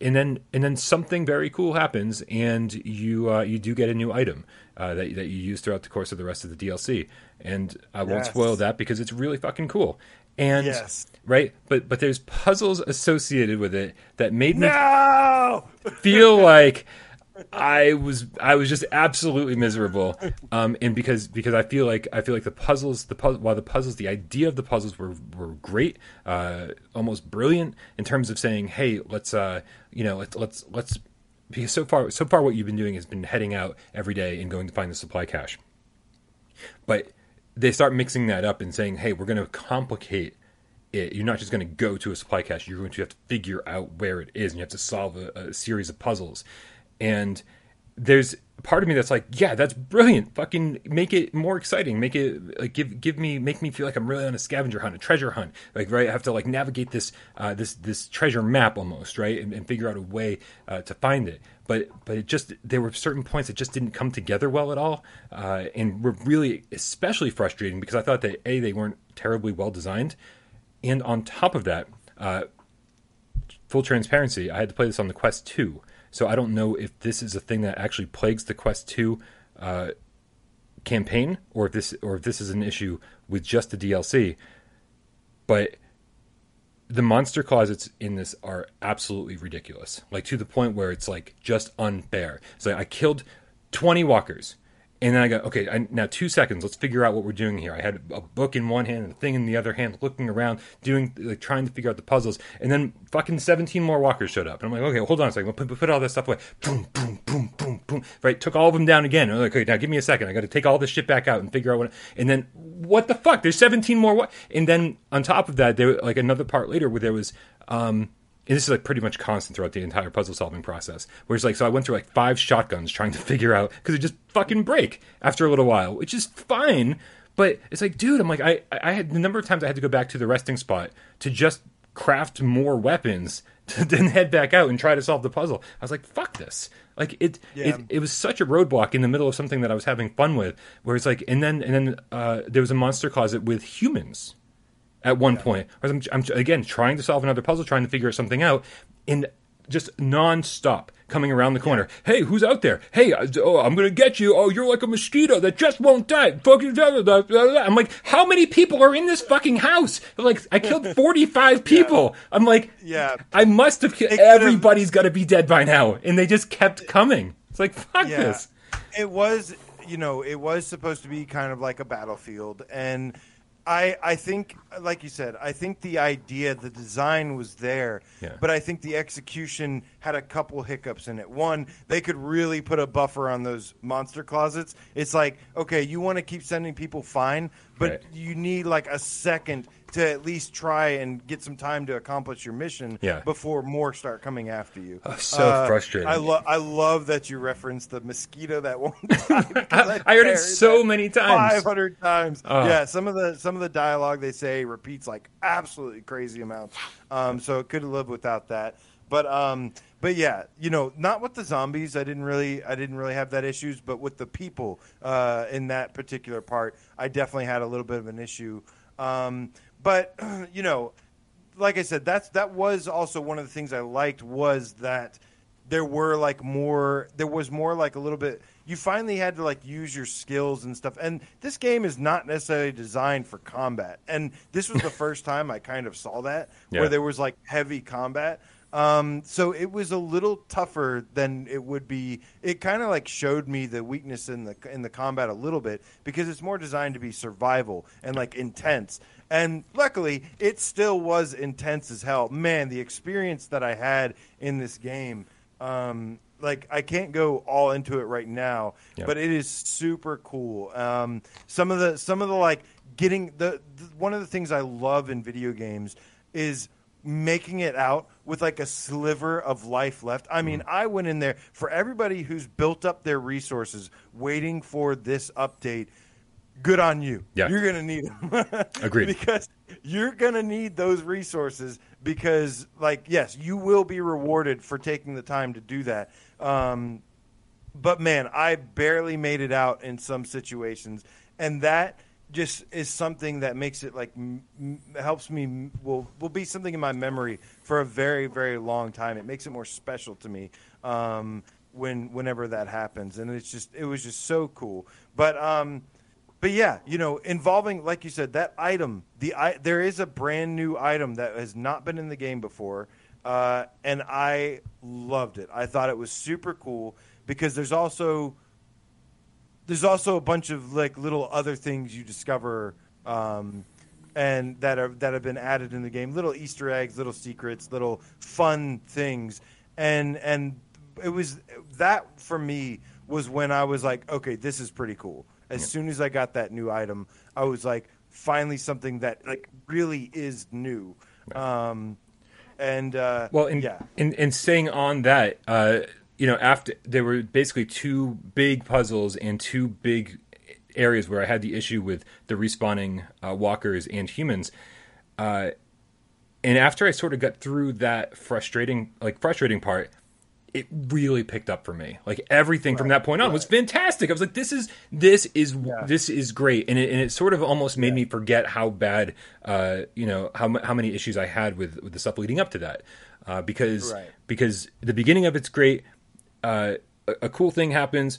and then and then something very cool happens, and you uh, you do get a new item uh, that that you use throughout the course of the rest of the DLC. And I won't Yes. spoil that because it's really fucking cool. And Yes. right, but but there's puzzles associated with it that made me feel like I was I was just absolutely miserable, um, and because because I feel like I feel like the puzzles the while the puzzles the idea of the puzzles were were great, uh, almost brilliant in terms of saying hey let's uh you know let's let's let's because so far so far what you've been doing has been heading out every day and going to find the supply cache, but they start mixing that up and saying hey we're going to complicate it. You're not just going to go to a supply cache. You're going to have to figure out where it is, and you have to solve a, a series of puzzles. And there's part of me that's like, yeah, that's brilliant. Fucking make it more exciting. Make it like give give me make me feel like I'm really on a scavenger hunt, a treasure hunt. Like right, I have to like navigate this uh, this this treasure map almost right, and, and figure out a way uh, to find it. But but it just there were certain points that just didn't come together well at all, uh, and were really especially frustrating because I thought that a they weren't terribly well designed, and on top of that, uh, full transparency, I had to play this on the Quest 2. So I don't know if this is a thing that actually plagues the Quest 2 uh, campaign or if this or if this is an issue with just the DLC. But the monster closets in this are absolutely ridiculous. Like to the point where it's like just unfair. So I killed 20 walkers. And then I go, okay, I, now two seconds. Let's figure out what we're doing here. I had a book in one hand and a thing in the other hand, looking around, doing, like, trying to figure out the puzzles. And then fucking 17 more walkers showed up. And I'm like, okay, hold on a second. We'll put, put all this stuff away. Boom, boom, boom, boom, boom. Right, took all of them down again. I'm like, okay, now give me a second. I got to take all this shit back out and figure out what. And then, what the fuck? There's 17 more. Wa- and then on top of that, there like another part later where there was. um and this is like pretty much constant throughout the entire puzzle solving process. Where it's like, so I went through like five shotguns trying to [laughs] figure out because it just fucking break after a little while, which is fine. But it's like, dude, I'm like, I, I had the number of times I had to go back to the resting spot to just craft more weapons [laughs] to then head back out and try to solve the puzzle. I was like, fuck this. Like it, Yeah. it, it was such a roadblock in the middle of something that I was having fun with. Where it's like, and then, and then uh, there was a monster closet with humans at one point. Whereas I'm, I'm again trying to solve another puzzle, trying to figure something out, and just non-stop coming around the corner. Hey, who's out there? Hey, uh, I- oh, I'm gonna get you. Oh, you're like a mosquito that just won't die. Fucking blah. I'm like, how many people are in this fucking house? Like, I killed [laughs] 45 people. I'm like, Yeah. I must have killed. Everybody's got to be dead by now, and they just kept coming. It's like, fuck Yeah. this. It was, you know, it was supposed to be kind of like a battlefield, and I, I think, like you said, I think the idea, the design was there, Yeah. but I think the execution had a couple hiccups in it. One, they could really put a buffer on those monster closets. It's like, okay, you want to keep sending people fine, but Right. you need like a second to at least try and get some time to accomplish your mission Yeah. before more start coming after you. Oh, so frustrating. I love I love that you referenced the mosquito that won't die. because I heard it so many times. Five hundred times. Oh. Yeah, some of the some of the dialogue they say repeats like absolutely crazy amounts. Um, so it could live without that. But um, but yeah, you know, not with the zombies. I didn't really I didn't really have that issues, but with the people uh, in that particular part, I definitely had a little bit of an issue. Um, but [clears throat] you know, like I said, that's that was also one of the things I liked was that there were like more there was more like a little bit you finally had to like use your skills and stuff. And this game is not necessarily designed for combat. And this was the [laughs] first time i kind of saw that Yeah. where there was like heavy combat. Um, so it was a little tougher than it would be. It kind of like showed me the weakness in the in the combat a little bit because it's more designed to be survival and like intense and luckily it still was intense as hell man the experience that i had in this game um, like I can't go all into it right now, but it is super cool. Um, some of the some of the like getting the, the one of the things I love in video games is making it out with like a sliver of life left. I mean, I went in there for everybody who's built up their resources waiting for this update good on you. Yeah. You're going to need them. [laughs] Agreed. because you're going to need those resources because, like, yes, you will be rewarded for taking the time to do that. Um, but man, I barely made it out in some situations, and that just is something that makes it like m- m- helps me will will be something in my memory for a very very long time. It makes it more special to me um, when whenever that happens, and it's just it was just so cool. But um, but yeah, you know, involving like you said that item. The I, there is a brand new item that has not been in the game before, uh, and I loved it. I thought it was super cool because there's also there's also a bunch of like little other things you discover um, and that are that have been added in the game little easter eggs little secrets little fun things and and it was that for me was when i was like okay this is pretty cool as Yeah. soon as i got that new item i was like finally something that like really is new um and uh Well, and yeah and, and staying on that, uh, you know, after there were basically two big puzzles and two big areas where I had the issue with the respawning uh, walkers and humans. Uh, and after I sort of got through that frustrating, like frustrating part, it really picked up for me. Like everything from that point on was fantastic. I was like, "This is this is Yeah. this is great," and it, and it sort of almost made me forget how bad, uh, you know, how how many issues I had with with the stuff leading up to that, uh, because Right. because the beginning of it's great. Uh, a, a cool thing happens.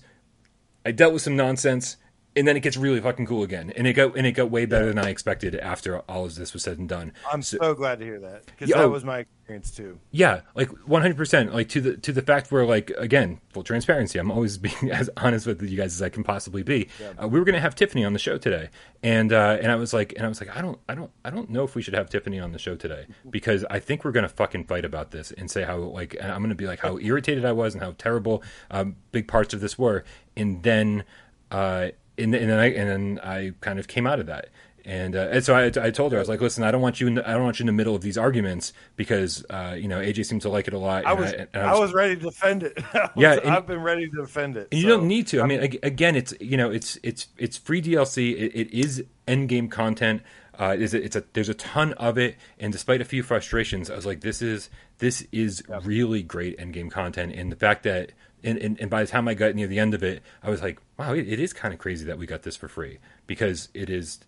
I dealt with some nonsense, and then it gets really fucking cool again, and it got and it got way better than I expected after all of this was said and done. i'm So- so glad to hear that because Yo. that was my experience too yeah, like one hundred percent. Like to the to the fact where like again, full transparency. I'm always [laughs] being as honest with you guys as I can possibly be. Uh, we were gonna have Tiffany on the show today, and uh, and I was like, and I was like, I don't, I don't, I don't know if we should have Tiffany on the show today [laughs] because I think we're gonna fucking fight about this and say how like and I'm gonna be like how [laughs] irritated I was and how terrible um, big parts of this were, and then uh, and, then- and then I and then I kind of came out of that. And, uh, and so I, I told her I was like, listen, I don't want you. In the, I don't want you in the middle of these arguments because uh, you know AJ seems to like it a lot. I was, and I was, ready to defend it. [laughs] I was- Yeah, and- I've been ready to defend it. and you don't need to. I mean, again, it's you know, it's it's it's free DLC. It, it is end game content. Uh, is it, it's a there's a ton of it, and despite a few frustrations, I was like, this is this is really great end game content. And the fact that and, and, and by the time I got near the end of it, I was like, wow, it, it is kind of crazy that we got this for free because it is.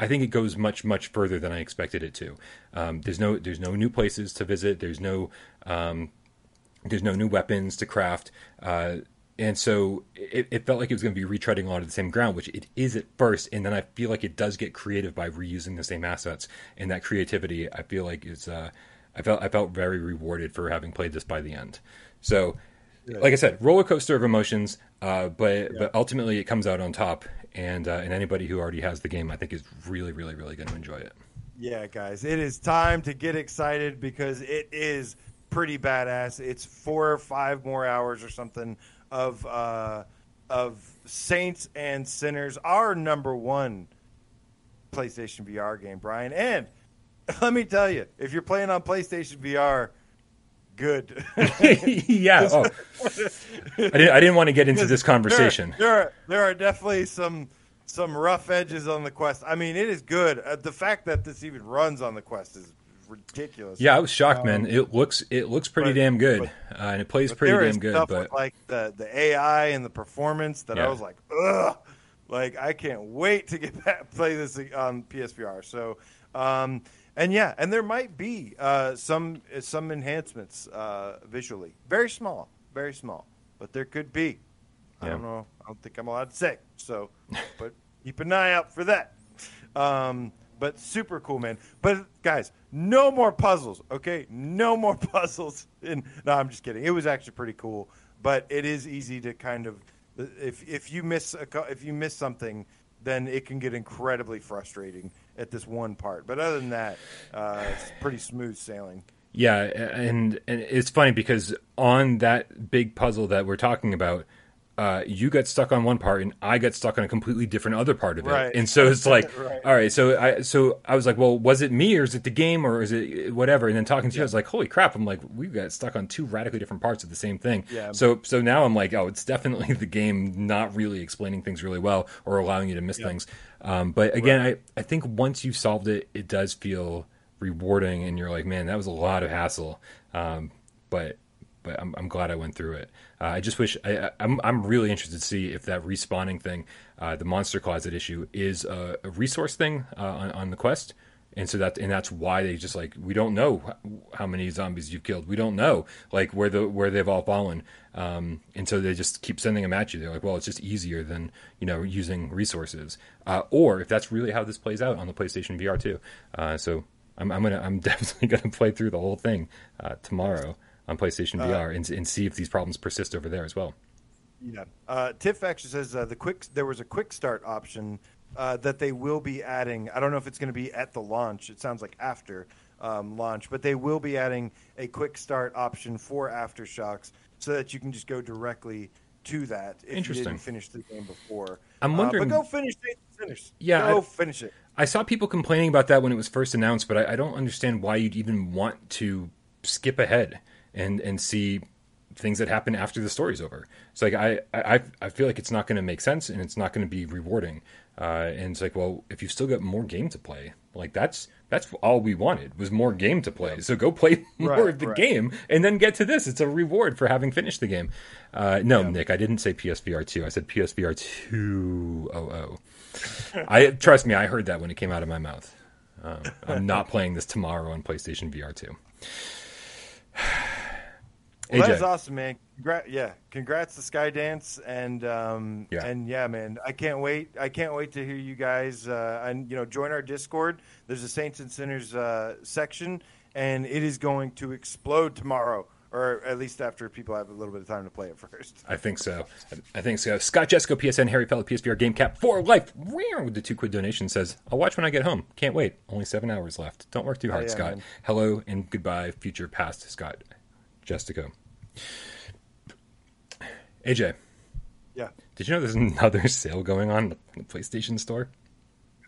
I think it goes much much further than I expected it to. Um, there's no there's no new places to visit. There's no um, there's no new weapons to craft. Uh, and so it, it felt like it was going to be retreading a lot of the same ground, which it is at first. And then I feel like it does get creative by reusing the same assets. And that creativity, I feel like is, uh, I felt, I felt very rewarded for having played this by the end. So, like I said, roller coaster of emotions, uh, but but ultimately it comes out on top. And uh, and anybody who already has the game, I think, is really, really, really going to enjoy it. Yeah, guys, it is time to get excited because it is pretty badass. It's four or five more hours or something of uh, of Saints and Sinners, our number one PlayStation VR game, Brian. And [laughs] let me tell you, if you're playing on PlayStation VR, good. [laughs] [laughs] yeah. Oh. I didn't. I didn't want to get into this conversation. There, there, are, there are definitely some some rough edges on the Quest. I mean, it is good. Uh, the fact that this even runs on the Quest is ridiculous. Yeah, I was shocked, man. It looks it looks pretty Um, but- damn good, but- uh, and it plays pretty damn good. But with, like the the AI and the performance that I was like, ugh, like I can't wait to get [laughs] back play this on PSVR. So, um, and yeah, and there might be uh, some some enhancements uh, visually, very small, very small, but there could be. I don't know. I don't think I'm allowed to say. So, [laughs] but keep an eye out for that. Um, but super cool, man. But guys, no more puzzles, okay? No more [laughs] puzzles. And no, I'm just kidding. It was actually pretty cool, but it is easy to kind of if if you miss a, if you miss something, then it can get incredibly frustrating at this one part. But other than that, uh, it's pretty smooth sailing. yeah, and and it's funny because on that big puzzle that we're talking about, uh, you got stuck on one part and I got stuck on a completely different other part of it. Right. And so it's like, [laughs] Right. all right, so I so I was like, well, was it me or is it the game or is it whatever? And then talking to you, I was like, holy crap! I'm like, we got stuck on two radically different parts of the same thing. Yeah. So so now I'm like, oh, it's definitely [laughs] the game not really explaining things really well or allowing you to miss things. Um, but again, I I think once you've solved it, it does feel rewarding, and you're like, man, that was a lot of hassle. Um, but but I'm, I'm glad I went through it. Uh, I just wish I, I- I'm I'm really interested to see if that respawning thing, uh, the monster closet issue, is a, a resource thing uh, on, on the quest, and so that and that's why they just like we don't know how many zombies you've killed. We don't know like where the where they've all fallen, um, and so they just keep sending them at you. They're like, well, it's just easier than you know using resources, uh, or if that's really how this plays out on the PlayStation VR too. Uh, so I'm, I'm gonna I'm [laughs] definitely gonna play through the whole thing uh, tomorrow on PlayStation VR and, and see if these problems persist over there as well. Yeah. Uh, Tiff actually says uh, the quick there was a quick start option uh, that they will be adding. I don't know if it's going to be at the launch. It sounds like after um, launch, but they will be adding a quick start option for AfterShocks so that you can just go directly to that if Interesting. you didn't finish the game before. I'm Uh, wondering- but go finish it. Finish. Yeah, Go I- finish it. I saw people complaining about that when it was first announced, but I, I don't understand why you'd even want to skip ahead and and see things that happen after the story's over. It's like I I, I feel like it's not going to make sense and it's not going to be rewarding. Uh, and it's like, well, if you've still got more game to play, like that's that's all we wanted was more game to play. So go play more Right, of the right. game and then get to this. It's a reward for having finished the game. Uh, no, Nick, I didn't say PSVR two. I said PSVR two oh oh. I trust me, I heard that when it came out of my mouth. Um, I'm not playing this tomorrow on PlayStation VR two. Well, that is awesome, man. Congrats, yeah, congrats to Skydance, and um, Yeah. and yeah, man, I can't wait. I can't wait to hear you guys, uh, and you know, join our Discord. There's a Saints and Sinners uh, section, and it is going to explode tomorrow, or at least after people have a little bit of time to play it [laughs] first. I think so. I think so. Scott Jesco, PSN, Harry Pella, PSVR Game Cap for life. Meow, With the two quid donation says, I'll watch when I get home. Can't wait. Only seven hours left. Don't work too hard, yeah, Scott. man. Hello and goodbye, future past Scott Jessico. AJ, Yeah, did you know there's [laughs] another sale going on in the PlayStation Store?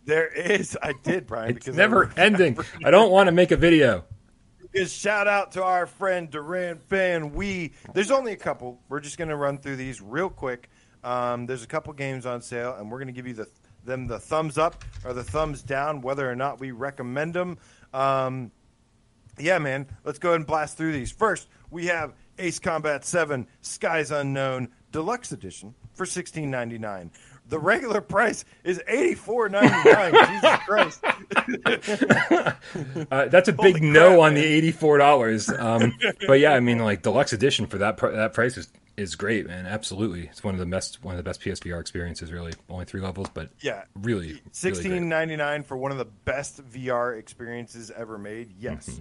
there is. I did, Brian. It's because never I, ending. I don't want to make a video. Is shout out to our friend Duran Fan. We there's only a couple. We're just gonna run through these real quick. Um, there's a couple games on sale, and we're gonna give you the them the thumbs up or the thumbs down, whether or not we recommend them. Um, yeah, man. Let's go ahead and blast through these. First, we have Ace Combat 7 Skies Unknown Deluxe Edition for sixteen ninety nine. The regular price is eighty four ninety nine. [laughs] Jesus Christ! [laughs] Uh, that's a Holy big no crap, on man. the eighty-four dollars. Um, [laughs] but yeah, I mean, like deluxe edition for that pr- that price is is great, man. Absolutely, it's one of the best one of the best PSVR experiences. Really, only three levels, but Yeah, really, really sixteen great. ninety nine for one of the best VR experiences ever made. Yes, Mm-hmm.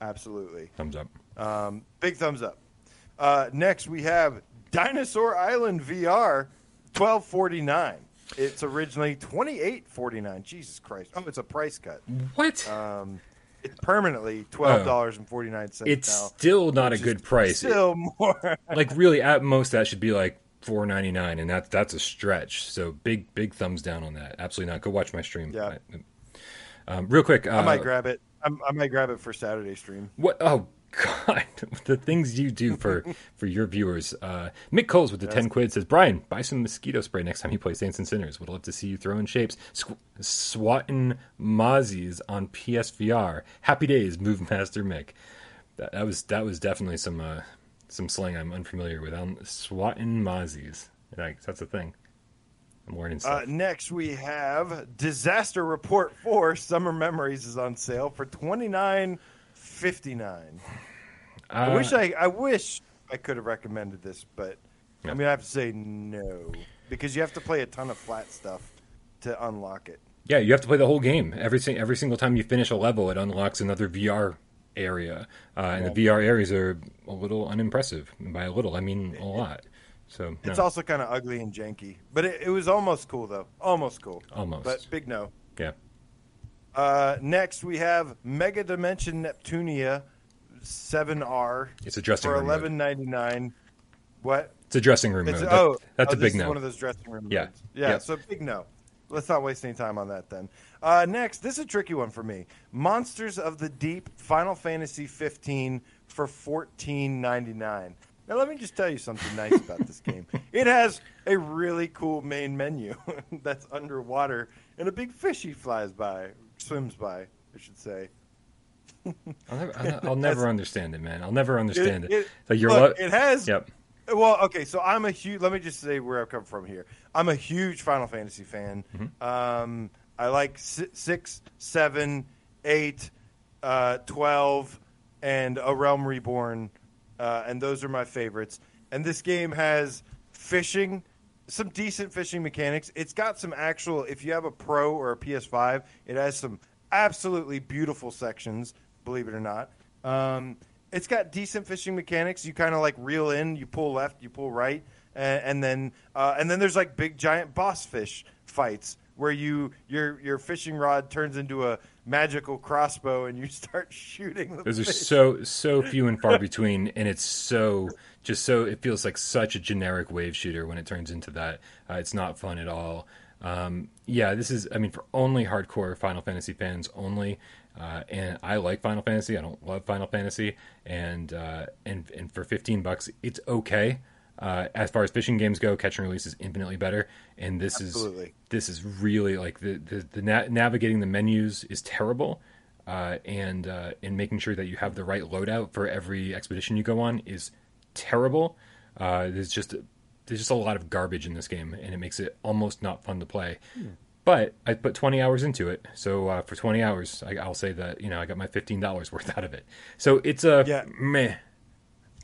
Absolutely. thumbs up. Um, big thumbs up. Uh, next, we have Dinosaur Island VR, twelve forty nine. It's originally twenty eight forty nine. Jesus Christ! Oh, it's a price cut. What? Um, it's permanently twelve dollars and forty nine cents. Oh. it's now. still not a good price. Still more. [laughs] like really, at most, that should be like four ninety nine, and that's that's a stretch. So big big thumbs down on that. Absolutely not. Go watch my stream. Yeah. Um, real quick, uh, I might grab it. I, I might grab it for Saturday stream. What? Oh God, [laughs] the things you do for [laughs] for your viewers. Uh, Mick Coles with the ten quid says, "Brian, buy some mosquito spray next time you play Saints and Sinners. Would love to see you throwing shapes, Squ- swatting mozzies on PSVR. Happy days, Move Master Mick. That, that was that was definitely some uh, some slang I'm unfamiliar with. Um, swatting mozzies. Like that's a thing. I'm learning Uh, next, we have Disaster Report 4 Summer Memories is on sale for twenty nine fifty nine. I Uh, wish I, I wish I could have recommended this, but Yeah. I'm gonna have to say no because you have to play a ton of flat stuff to unlock it. Yeah, you have to play the whole game. Every every single time you finish a level, it unlocks another VR area, uh, and the VR areas are a little unimpressive. And by a little, I mean a lot. So no, It's also kind of ugly and janky, but it, it was almost cool though, almost cool. Almost. but big no. yeah, Uh, next, we have Mega Dimension Neptunia 7R it's a dressing for room. For eleven ninety nine. What? It's a dressing room It's, mode. oh, That- that's oh, a big no. One of those dressing room Yeah. modes. Yeah. Yeah. So big no. Let's not waste any time on that then. Uh, next, this is a tricky one for me. Monsters of the Deep, Final Fantasy 15 for 14.99. Now let me just tell you something nice about this game. It has a really cool main menu [laughs] that's underwater, and a big fishy flies by, swims by, I should say. I'll never, I'll, [laughs] I'll never understand it, man. I'll never understand it. it- like you're Look, lo- it has Yep. Well, okay, so I'm a huge. Let me just say where I've come from here. I'm a huge Final Fantasy fan. Mm-hmm. Um, I like si- six, seven, eight, uh, twelve, and A Realm Reborn, uh, and those are my favorites. And this game has fishing, some decent fishing mechanics. It's got some actual. If you have a Pro or a PS5, it has some absolutely beautiful sections. Believe it or not. Um, it's got decent fishing mechanics. You kind of like reel in, you pull left, you pull right, and, and then uh, and then there's like big giant boss fish fights where you your your fishing rod turns into a magical crossbow and you [laughs] start shooting. The Those are so so few and far between, and it's so just so it feels like such a generic wave shooter when it turns into that. Uh, it's not fun at all. Um, yeah, this is. I mean, for only hardcore Final Fantasy fans only. Uh, and I like Final Fantasy. I don't love Final Fantasy, and uh, and and for fifteen bucks, it's okay. Uh, as far as fishing games go, catch and release is infinitely better, and this Absolutely. is this is really like the the, the na- navigating the menus is terrible uh, and uh, and making sure that you have the right loadout for every expedition you go on is terrible. Uh, there's just there's just a lot of garbage in this game, and it makes it almost not fun to play. But I put 20 hours into it, so uh, for 20 hours, I, I'll say that you know I got my fifteen dollars worth out of it. So it's a Yeah. meh.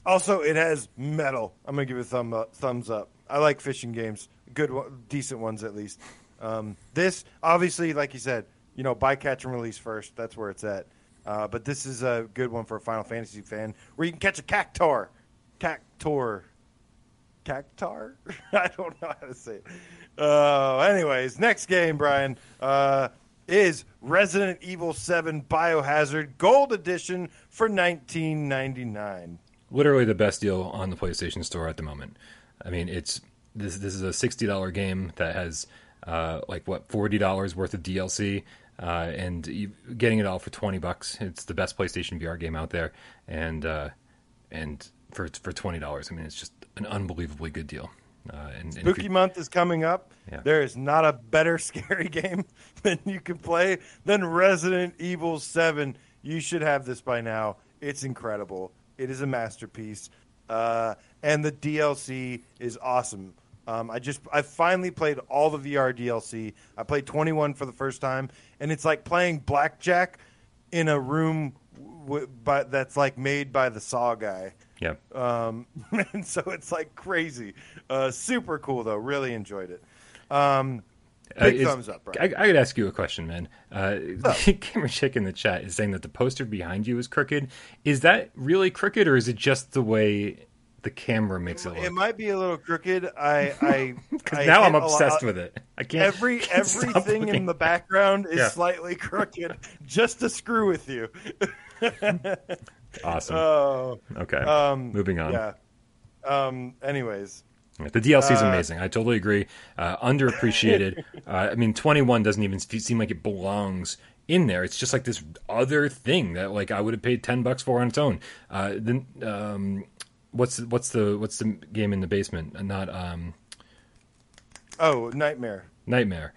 Also, it has metal. I'm gonna give it a thumb up, thumbs up. I like fishing games, good, one, decent ones at least. Um, this, obviously, like you said, you know, buy catch and release first. That's where it's at. Uh, but this is a good one for a Final Fantasy fan, where you can catch a cactar, cactor, cactar. [laughs] I don't know how to say it. Uh, anyways, next game, Brian, uh, is Resident Evil Seven Biohazard Gold Edition for 19.99. literally the best deal on the PlayStation Store at the moment. I mean, it's this this is a sixty dollar game that has uh, like what forty dollars worth of DLC, uh, and you, getting it all for twenty bucks. It's the best PlayStation VR game out there, and uh, and for for twenty dollars, I mean, it's just an unbelievably good deal. Uh, and, and Spooky month is coming up. Yeah. There is not a better [laughs] scary game than you can play than Resident Evil 7. You should have this by now. It's incredible. It is a masterpiece. Uh, and the DLC is awesome. Um, I just I finally played all the VR DLC. I played 21 for the first time, and it's like playing blackjack in a room w- but that's like made by the Saw guy. yeah, Um, [laughs] and so it's like crazy. Uh, super cool though. Really enjoyed it. Um, big is- thumbs up, Brian. I, I could ask you a question, man. Uh, [laughs] Gamer Chick in the chat is saying that the poster behind you is crooked. Is that really crooked, or is it just the way the camera makes it look? It might be a little crooked. I, I, Because [laughs] I now I'm obsessed with it. I can't. Every [laughs] can't everything in the background is Yeah. slightly crooked, just to screw with you. awesome. Oh, okay, um, moving on. yeah. Um. Anyways, The DLC is Uh, amazing. I totally agree. Uh, underappreciated. [laughs] uh, I mean, 21 doesn't even seem like it belongs in there. It's just like this other thing that like I would have paid 10 bucks for on its own. Uh, then um, what's what's the what's the game in the basement? Uh, Not um, oh, nightmare. Nightmare.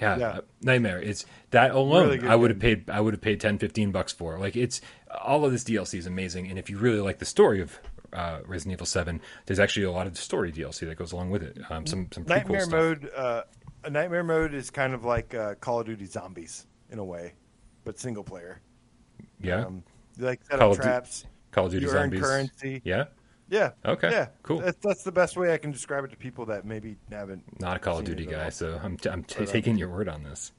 Yeah, Yeah. uh, Nightmare. It's that alone. Really I would have paid. I would have paid 10, 15 bucks for. Like it's all of this DLC is amazing, and if you really like the story of uh, Resident Evil Seven, there's actually a lot of story DLC that goes along with it. Um, some some Nightmare stuff. mode. Uh, a nightmare mode is kind of like uh, Call of Duty Zombies in a way, but single player. Yeah, Um, like set Call up of Du- traps. Call of Duty you Zombies. earn currency. Yeah, Yeah. Okay, Yeah. cool. That's, that's the best way I can describe it to people that maybe haven't. not a Call of Duty guy, so I'm t- I'm t- taking your word on this.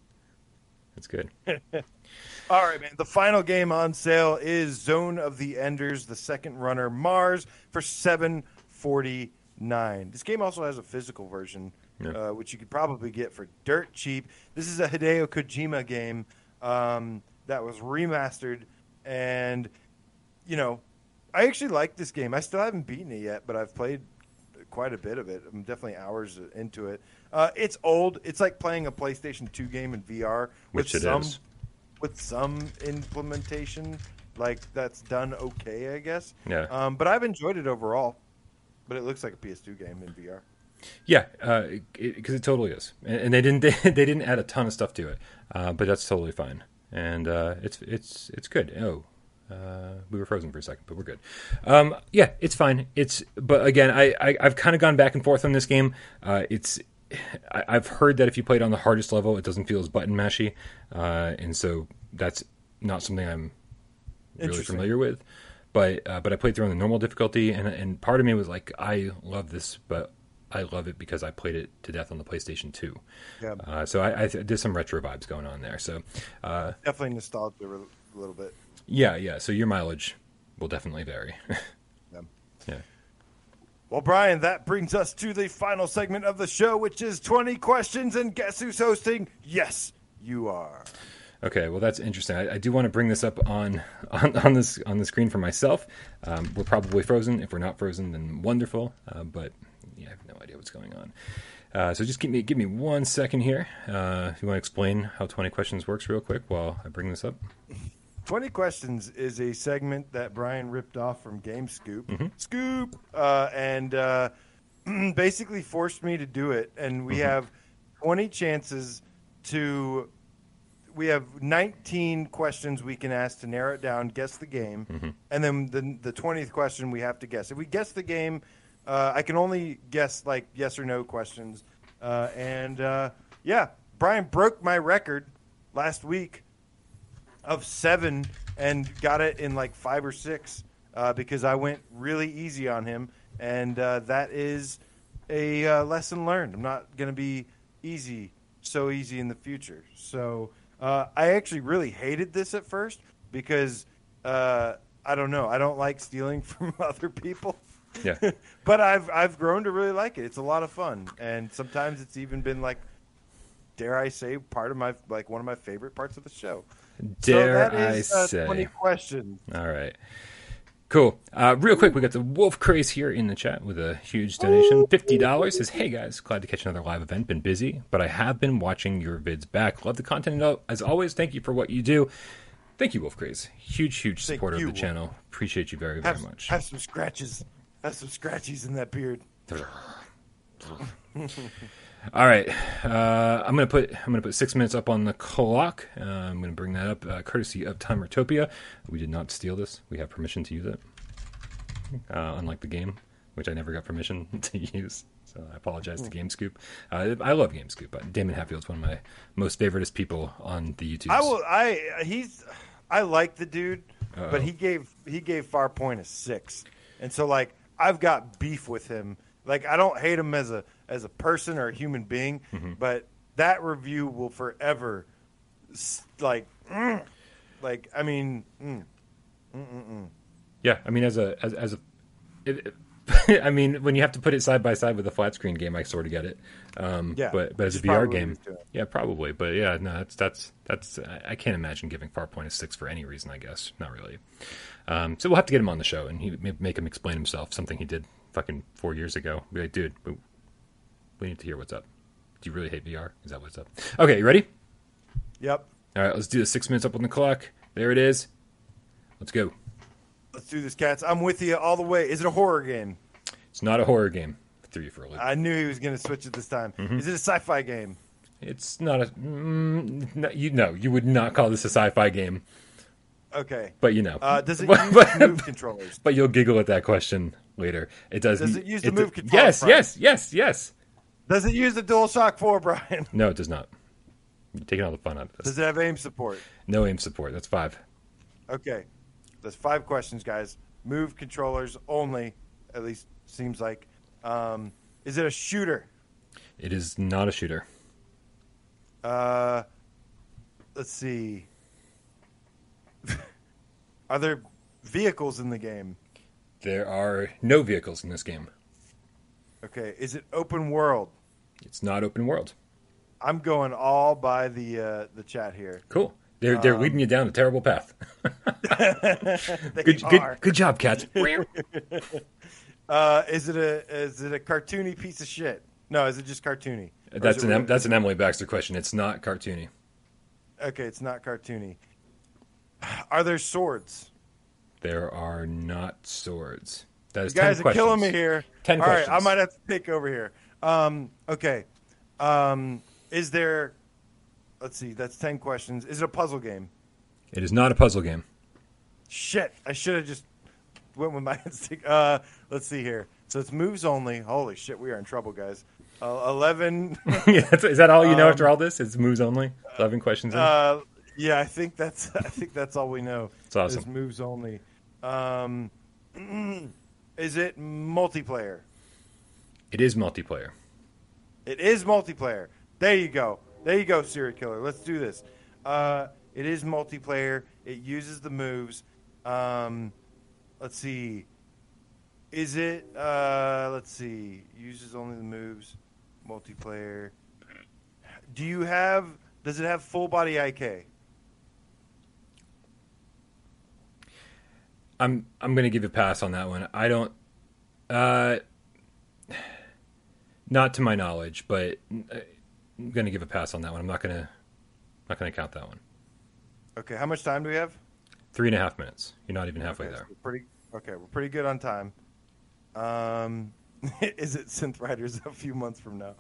That's good. [laughs] All right, man. The final game on sale is Zone of the Enders, the second runner, Mars, for seven forty nine. This game also has a physical version, Yeah. uh, which you could probably get for dirt cheap. This is a Hideo Kojima game um, that was remastered, and you know, I actually like this game. I still haven't beaten it yet, but I've played quite a bit of it. I'm definitely hours into it. Uh, it's old. It's like playing a PlayStation 2 game in VR with Which it some is. with some implementation like that's done okay, I guess. Yeah. Um, but I've enjoyed it overall. But it looks like a PS2 game in VR. Yeah, because it, totally is, and, and they didn't [laughs] they, they didn't add a ton of stuff to it, uh, but that's totally fine, and uh, it's it's it's good. Oh, uh, we were frozen for a second, but we're good. Um, yeah, it's fine. It's but again, I, I I've kind of gone back and forth on this game. Uh, it's I, I've heard that if you play it on the hardest level, it doesn't feel as button mashy, uh, and so that's not something I'm really familiar with. But uh, but I played through on the normal difficulty, and and part of me was like, I love this, but I love it because I played it to death on the PlayStation Two. Yeah. Uh, so I, I there's some retro vibes going on there. So uh, Definitely nostalgia a little bit. yeah, yeah. So your mileage will definitely vary. [laughs] Yeah. yeah. Well, Brian, that brings us to the final segment of the show, which is 20 questions. And guess who's hosting? Yes, you are. Okay, well that's interesting. I, I do want to bring this up on, on on this on the screen for myself. Um, we're probably frozen. If we're not frozen, then wonderful. Uh, but yeah, I have no idea what's going on. Uh, so just give me give me one second here. Uh, if you want to explain how twenty questions works real quick while I bring this up. 20 Questions is a segment that Brian ripped off from Game Scoop. Mm-hmm. Scoop! Uh, and uh, [clears throat] basically forced me to do it. And we Mm-hmm. have 20 chances to. We have 19 questions we can ask to narrow it down, guess the game. Mm-hmm. And then the, the 20th question we have to guess. If we guess the game, uh, I can only guess like yes or no questions. Uh, and uh, yeah, Brian broke my record last week of seven and got it in like five or six uh, because I went really easy on him, and uh, that is a uh, lesson learned. I'm not going to be easy, so easy in the future. So uh, I actually really hated this at first because uh, I don't know. I don't like stealing [laughs] from other people. Yeah. [laughs] but I've I've grown to really like it. It's a lot of fun, and sometimes it's even been like, dare I say, part of my like one of my favorite parts of the show. Dare so is, I uh, say? Twenty questions. All right. Cool. Uh, real quick, we got the Wolf Craze here in the chat with a huge donation. $50 says, Hey guys, glad to catch another live event. Been busy, but I have been watching your vids back. Love the content as always. Thank you for what you do. Thank you, Wolf Craze. Huge, huge Thank supporter you, of the Wolf. channel. Appreciate you very, Have, very much. have some scratches. Have some scratchies in that beard. [laughs] All right, uh, I'm gonna put I'm gonna put six minutes up on the clock. Uh, I'm gonna bring that up, uh, courtesy of Timertopia. We did not steal this. We have permission to use it, uh, unlike the game, which I never got permission [laughs] to use. So I apologize to GameScoop. Uh, I love GameScoop. Uh, Daemon Hatfield's one of my most favoriteest people on the YouTube. I will. I he's. I like the dude, Uh-oh. but he gave he gave Farpoint a six, and so like I've got beef with him. Like I don't hate him as a as a person or a human being, Mm-hmm. but that review will forever, like, mm, like I mean, mm, Yeah, I mean, as a as, as a, it, [laughs] I mean, when you have to put it side by side with a flat screen game, I sort of get it. Um, Yeah, but but as a which is probably VR game, yeah, probably. But yeah, no, that's that's that's. I- I can't imagine giving Farpoint a six for any reason. I guess not really. Um, so we'll have to get him on the show and he make him explain himself. Something he did fucking four years ago. Be like, dude, we, need to hear what's up. Do you really hate VR? Is that what's up? Okay, you ready? yep. All right, let's do the six minutes up on the clock. There it is. Let's go. Let's do this, cats. I'm with you all the way. Is it a horror game? It's not a horror game. Threw you for a loop. I knew he was going to switch it this time. Mm-hmm. Is it a sci-fi game? It's not a. Mm, no, you know, you would not call this a sci-fi game, Okay. but you know. Uh, does it [laughs] use move controllers? But you'll giggle at that question later. It does. Does it use the move control Yes, front? yes, yes, yes. Does it use the DualShock 4, Brian? No, it does not. You're taking all the fun out of this. Does it have aim support? No aim support. That's five. Okay. That's five questions, guys. Move controllers only, at least seems like. Um, is it a shooter? It is not a shooter. Uh, let's see. [laughs] Are there vehicles in the game? There are no vehicles in this game. Okay. Is it open world? It's not open world. I'm going all by the uh, the chat here. Cool. They're they're Um, leading you down a terrible path. [laughs] They good, are. good, good job, cats. [laughs] Uh, is it a is it a cartoony piece of shit? No, is it just cartoony? Or That's an real- Em- that's an Emily Baxter question. It's not cartoony. okay. It's not cartoony. Are there swords? There are not swords. That is You guys 10 are killing me here. 10 questions. All right, I might have to take over here. Um, okay. Um, is there? Let's see. That's ten questions. Is it a puzzle game? It is not a puzzle game. Shit! I should have just went with my [laughs] instinct. Uh, let's see here. So it's moves only. Holy shit, we are in trouble, guys. Uh, Eleven. [laughs] yeah, is that all you know Um, after all this? It's moves only. Eleven questions. In? uh, yeah, I think that's. [laughs] I think that's all we know. It's awesome. Is moves only. Um, [clears throat] is it multiplayer? it is multiplayer. It is multiplayer. There you go. There you go, serial killer. Let's do this. Uh, it is multiplayer. It uses the moves. Um, let's see. Is it? Uh, let's see. Uses only the moves. Multiplayer. Do you have? Does it have full body IK? I'm I'm gonna give a pass on that one. I don't. Uh, not to my knowledge, but uh, I'm gonna give a pass on that one. I'm not gonna not gonna count that one. Okay. How much time do we have? Three and a half minutes. You're not even halfway Okay, there. we're pretty. Okay, we're pretty good on time. Um, [laughs] is it Synth Riders a few months from now?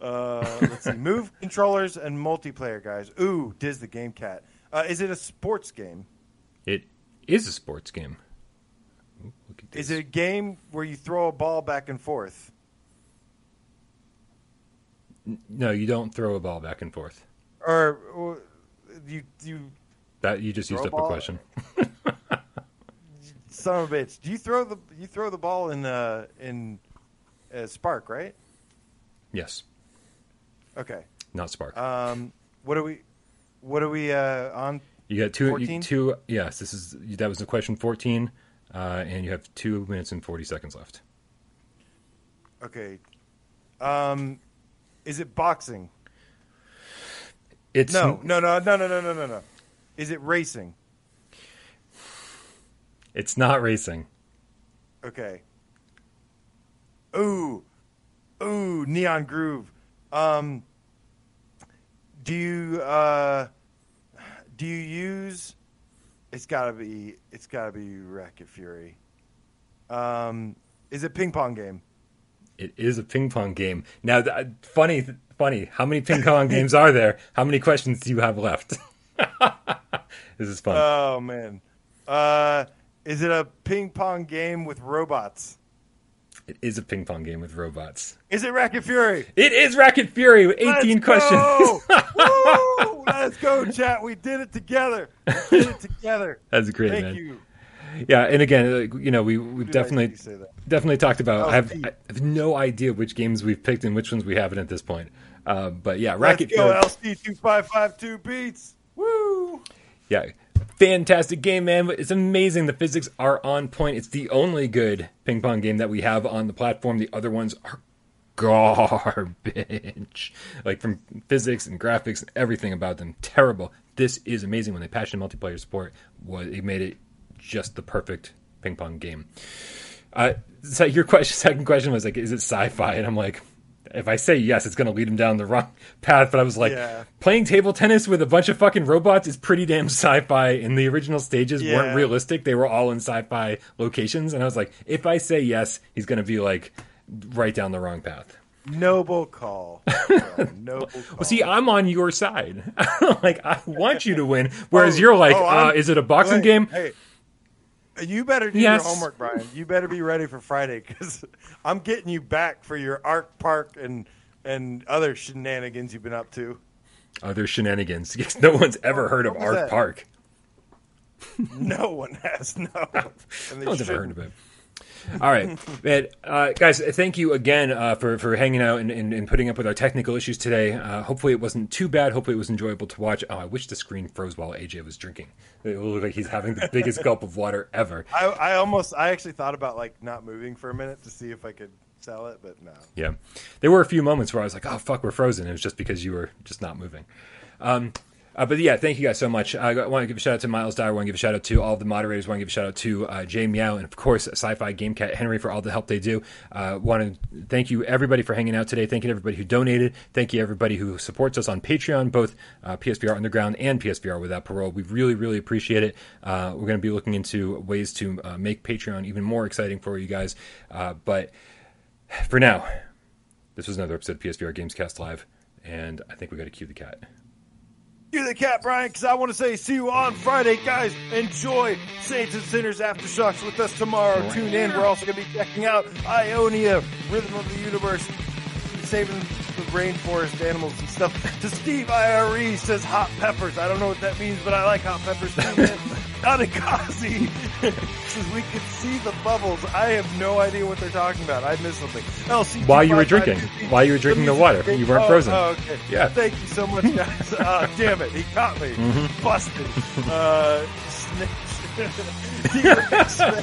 Uh, let's see. [laughs] Move controllers and multiplayer, guys. Ooh, Diz the Game Cat. Uh, is it a sports game? It is a sports game. Ooh, look at Is it a game where you throw a ball back and forth? No, you don't throw a ball back and forth. Or, or you you That you just used up a question. [laughs] son of a bitch? Do you throw the you throw the ball in uh in uh, Spark, right? Yes, Okay. not Spark. Um, what are we? What are we uh, on? You got two. You, two. Yes, this is that was the question fourteen, uh, and you have two minutes and forty seconds left. Okay. Um, is it boxing? It's No, no, no, no, no, no, no, no, no. Is it racing? It's not racing. Okay. Ooh, ooh, Neon Groove. Um, do you uh, do you use? It's gotta be. It's gotta be Racket Fury. Um, is it ping pong game? It is a ping pong game. Now, th- funny, funny. How many ping pong games are there? How many questions do you have left? [laughs] this is fun. Oh man. Uh, is it a ping pong game with robots? It is a ping pong game with robots. Is it Racket Fury? It is Racket Fury with eighteen Let's questions. Go! [laughs] Woo! Let's go, chat. We did it together. We did it together. [laughs] That's great, Thank man. you. Yeah, and again, uh, you know, we we've definitely see you say that. definitely talked about. Oh, I have, I have no idea which games we've picked and which ones we haven't at this point. Uh, but yeah, Racket Fury. Let's go, Fury. LC two five five two beats. Woo! Yeah, fantastic game, man. It's amazing. The physics are on point. It's the only good ping pong game that we have on the platform. The other ones are garbage. Like from physics and graphics and everything about them, terrible. This is amazing. When they patched in multiplayer support, was it made it just the perfect ping pong game. Uh, so your question, [laughs] second question was like, is it sci-fi? And I'm like, if I say yes, it's going to lead him down the wrong [laughs] path. But I was like, Yeah. playing table tennis with a bunch of fucking robots is pretty damn [laughs] sci-fi. And the original stages Yeah. weren't realistic; they were all in sci-fi locations. And I was like, if I say yes, he's going to be like right down the wrong path. Noble call. [laughs] Noble call. Well, see, I'm on your side. like, I want you to win, whereas Oh, you're like, oh, uh, is it a boxing Wait, game? Hey, you better do Yes. your homework, Brian. You better be ready for Friday because [laughs] I'm getting you back for your Arc Park and and other shenanigans you've been up to. Other shenanigans. [laughs] No one's ever heard of What was Art that? Park. [laughs] No one has no. And they No one's ever heard of it. All right, man, uh, guys. Thank you again uh, for for hanging out and, and, and putting up with our technical issues today. Uh, hopefully, it wasn't too bad. Hopefully, it was enjoyable to watch. Oh, I wish the screen froze while AJ was drinking. It looked like he's having the [laughs] biggest gulp of water ever. I, I almost, I actually thought about like not moving for a minute to see if I could sell it, but no. Yeah, there were a few moments where I was like, "Oh fuck, we're frozen." It was just because you were just not moving. Um, Uh, but yeah, thank you guys so much. I want to give a shout out to Miles Dyer. I want to give a shout out to all the moderators. I want to give a shout out to uh, Jay Meow and of course Sci-Fi Game Cat Henry for all the help they do. Uh, want to thank you everybody for hanging out today. Thank you to everybody who donated. Thank you everybody who supports us on Patreon, both uh, PSVR Underground and PSVR Without Parole. We really really appreciate it. Uh, we're going to be looking into ways to uh, make Patreon even more exciting for you guys. Uh, but for now, this was another episode of PSVR Gamescast Live, and I think we got to cue the cat. You the cat, Brian, because I want to say see you on Friday. Guys, enjoy Saints and Sinners Aftershocks with us tomorrow. Tune in. We're also going to be checking out Ionia, Rhythm of the Universe, saving rainforest animals and stuff. To [laughs] Steve IRE says hot peppers. I don't know what that means, but I like hot peppers too, man. Anakazi says we could see the bubbles. I have no idea what they're talking about. I missed something. LC While you were drinking, while you were drinking the water, you weren't oh, frozen. Oh, okay. Yeah. Thank you so much, guys. [laughs] uh, damn it, he caught me. Mm-hmm. Busted. [laughs] Uh, T-Rex fan.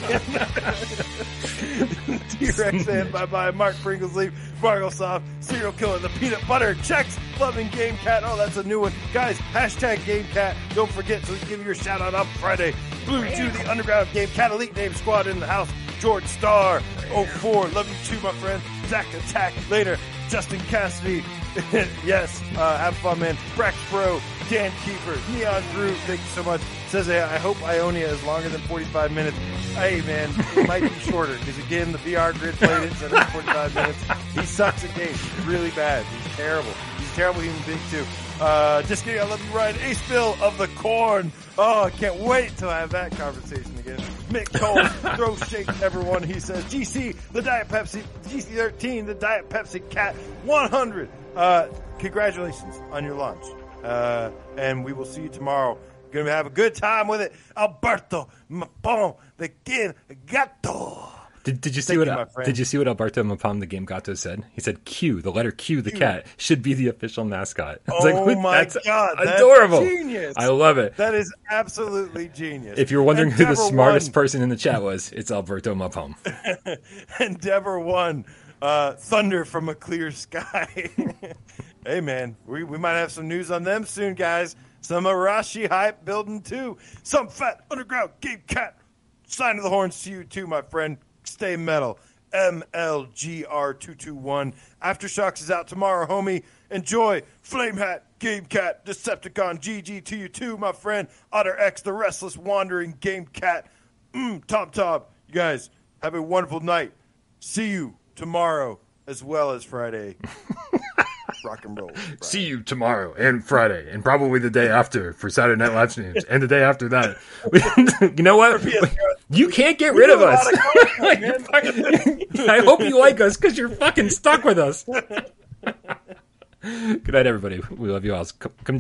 T-Rex fan. Bye bye. Mark Pringlesleaf. Barglesoft. Serial killer. The peanut butter. Checks. Loving Game Cat. Oh, that's a new one. Guys, hashtag Game Cat. Don't forget to give your shout out on Friday. Blue Jew, the underground Game Cat Elite Name Squad in the house. George Star, 04. Love you too, my friend. Zach Attack. Later. Justin Cassidy. [laughs] yes. Uh, have fun, man. Brex Bro. Dan Keeper. Neon Groove. Thank you so much. Says, I hope Ionia is longer than 45 minutes. Hey, man, it might be shorter because, again, the VR grid played it, so it's 45 minutes. He sucks at games. Really bad. He's terrible. He's a terrible human being, too. Uh, just kidding. I love you, Ryan. Ace Bill of the Corn. Oh, I can't wait till I have that conversation again. Mick Cole, [laughs] throw shake everyone. He says, GC, the Diet Pepsi, GC13, the Diet Pepsi Cat 100. Uh, congratulations on your launch. Uh, and we will see you tomorrow. Gonna have a good time with it. Alberto Mapon, the Game Gato. Did, did you see Thank what you, did you see what Alberto Mapam the Game Gato said? He said Q, the letter Q, the cat, should be the official mascot. [laughs] Oh like, my that's God, that's adorable! genius. I love it. That is absolutely genius. If you're wondering who the smartest won. person in the chat [laughs] was, it's Alberto Mapam. [laughs] Endeavor One. Uh, thunder from a clear sky. hey man, we, we might have some news on them soon, guys. Some Arashi hype building too. Some fat underground game cat. Sign of the horns to you too, my friend. Stay metal. MLGR221. Aftershocks is out tomorrow, homie. Enjoy. Flame Hat, Game Cat, Decepticon, GG to you too, my friend. Otter X, the Restless Wandering Game Cat. Mm, Tom Tom. You guys, have a wonderful night. See you tomorrow as well as Friday. [laughs] Rock and roll. Friday. See you tomorrow and Friday and probably the day after for Saturday Night Live streams and the day after that. [laughs] you know what? You can't get rid of us. of [laughs] fucking- I hope you like us because you're fucking stuck with us. Good night, everybody. We love you all. Come, come join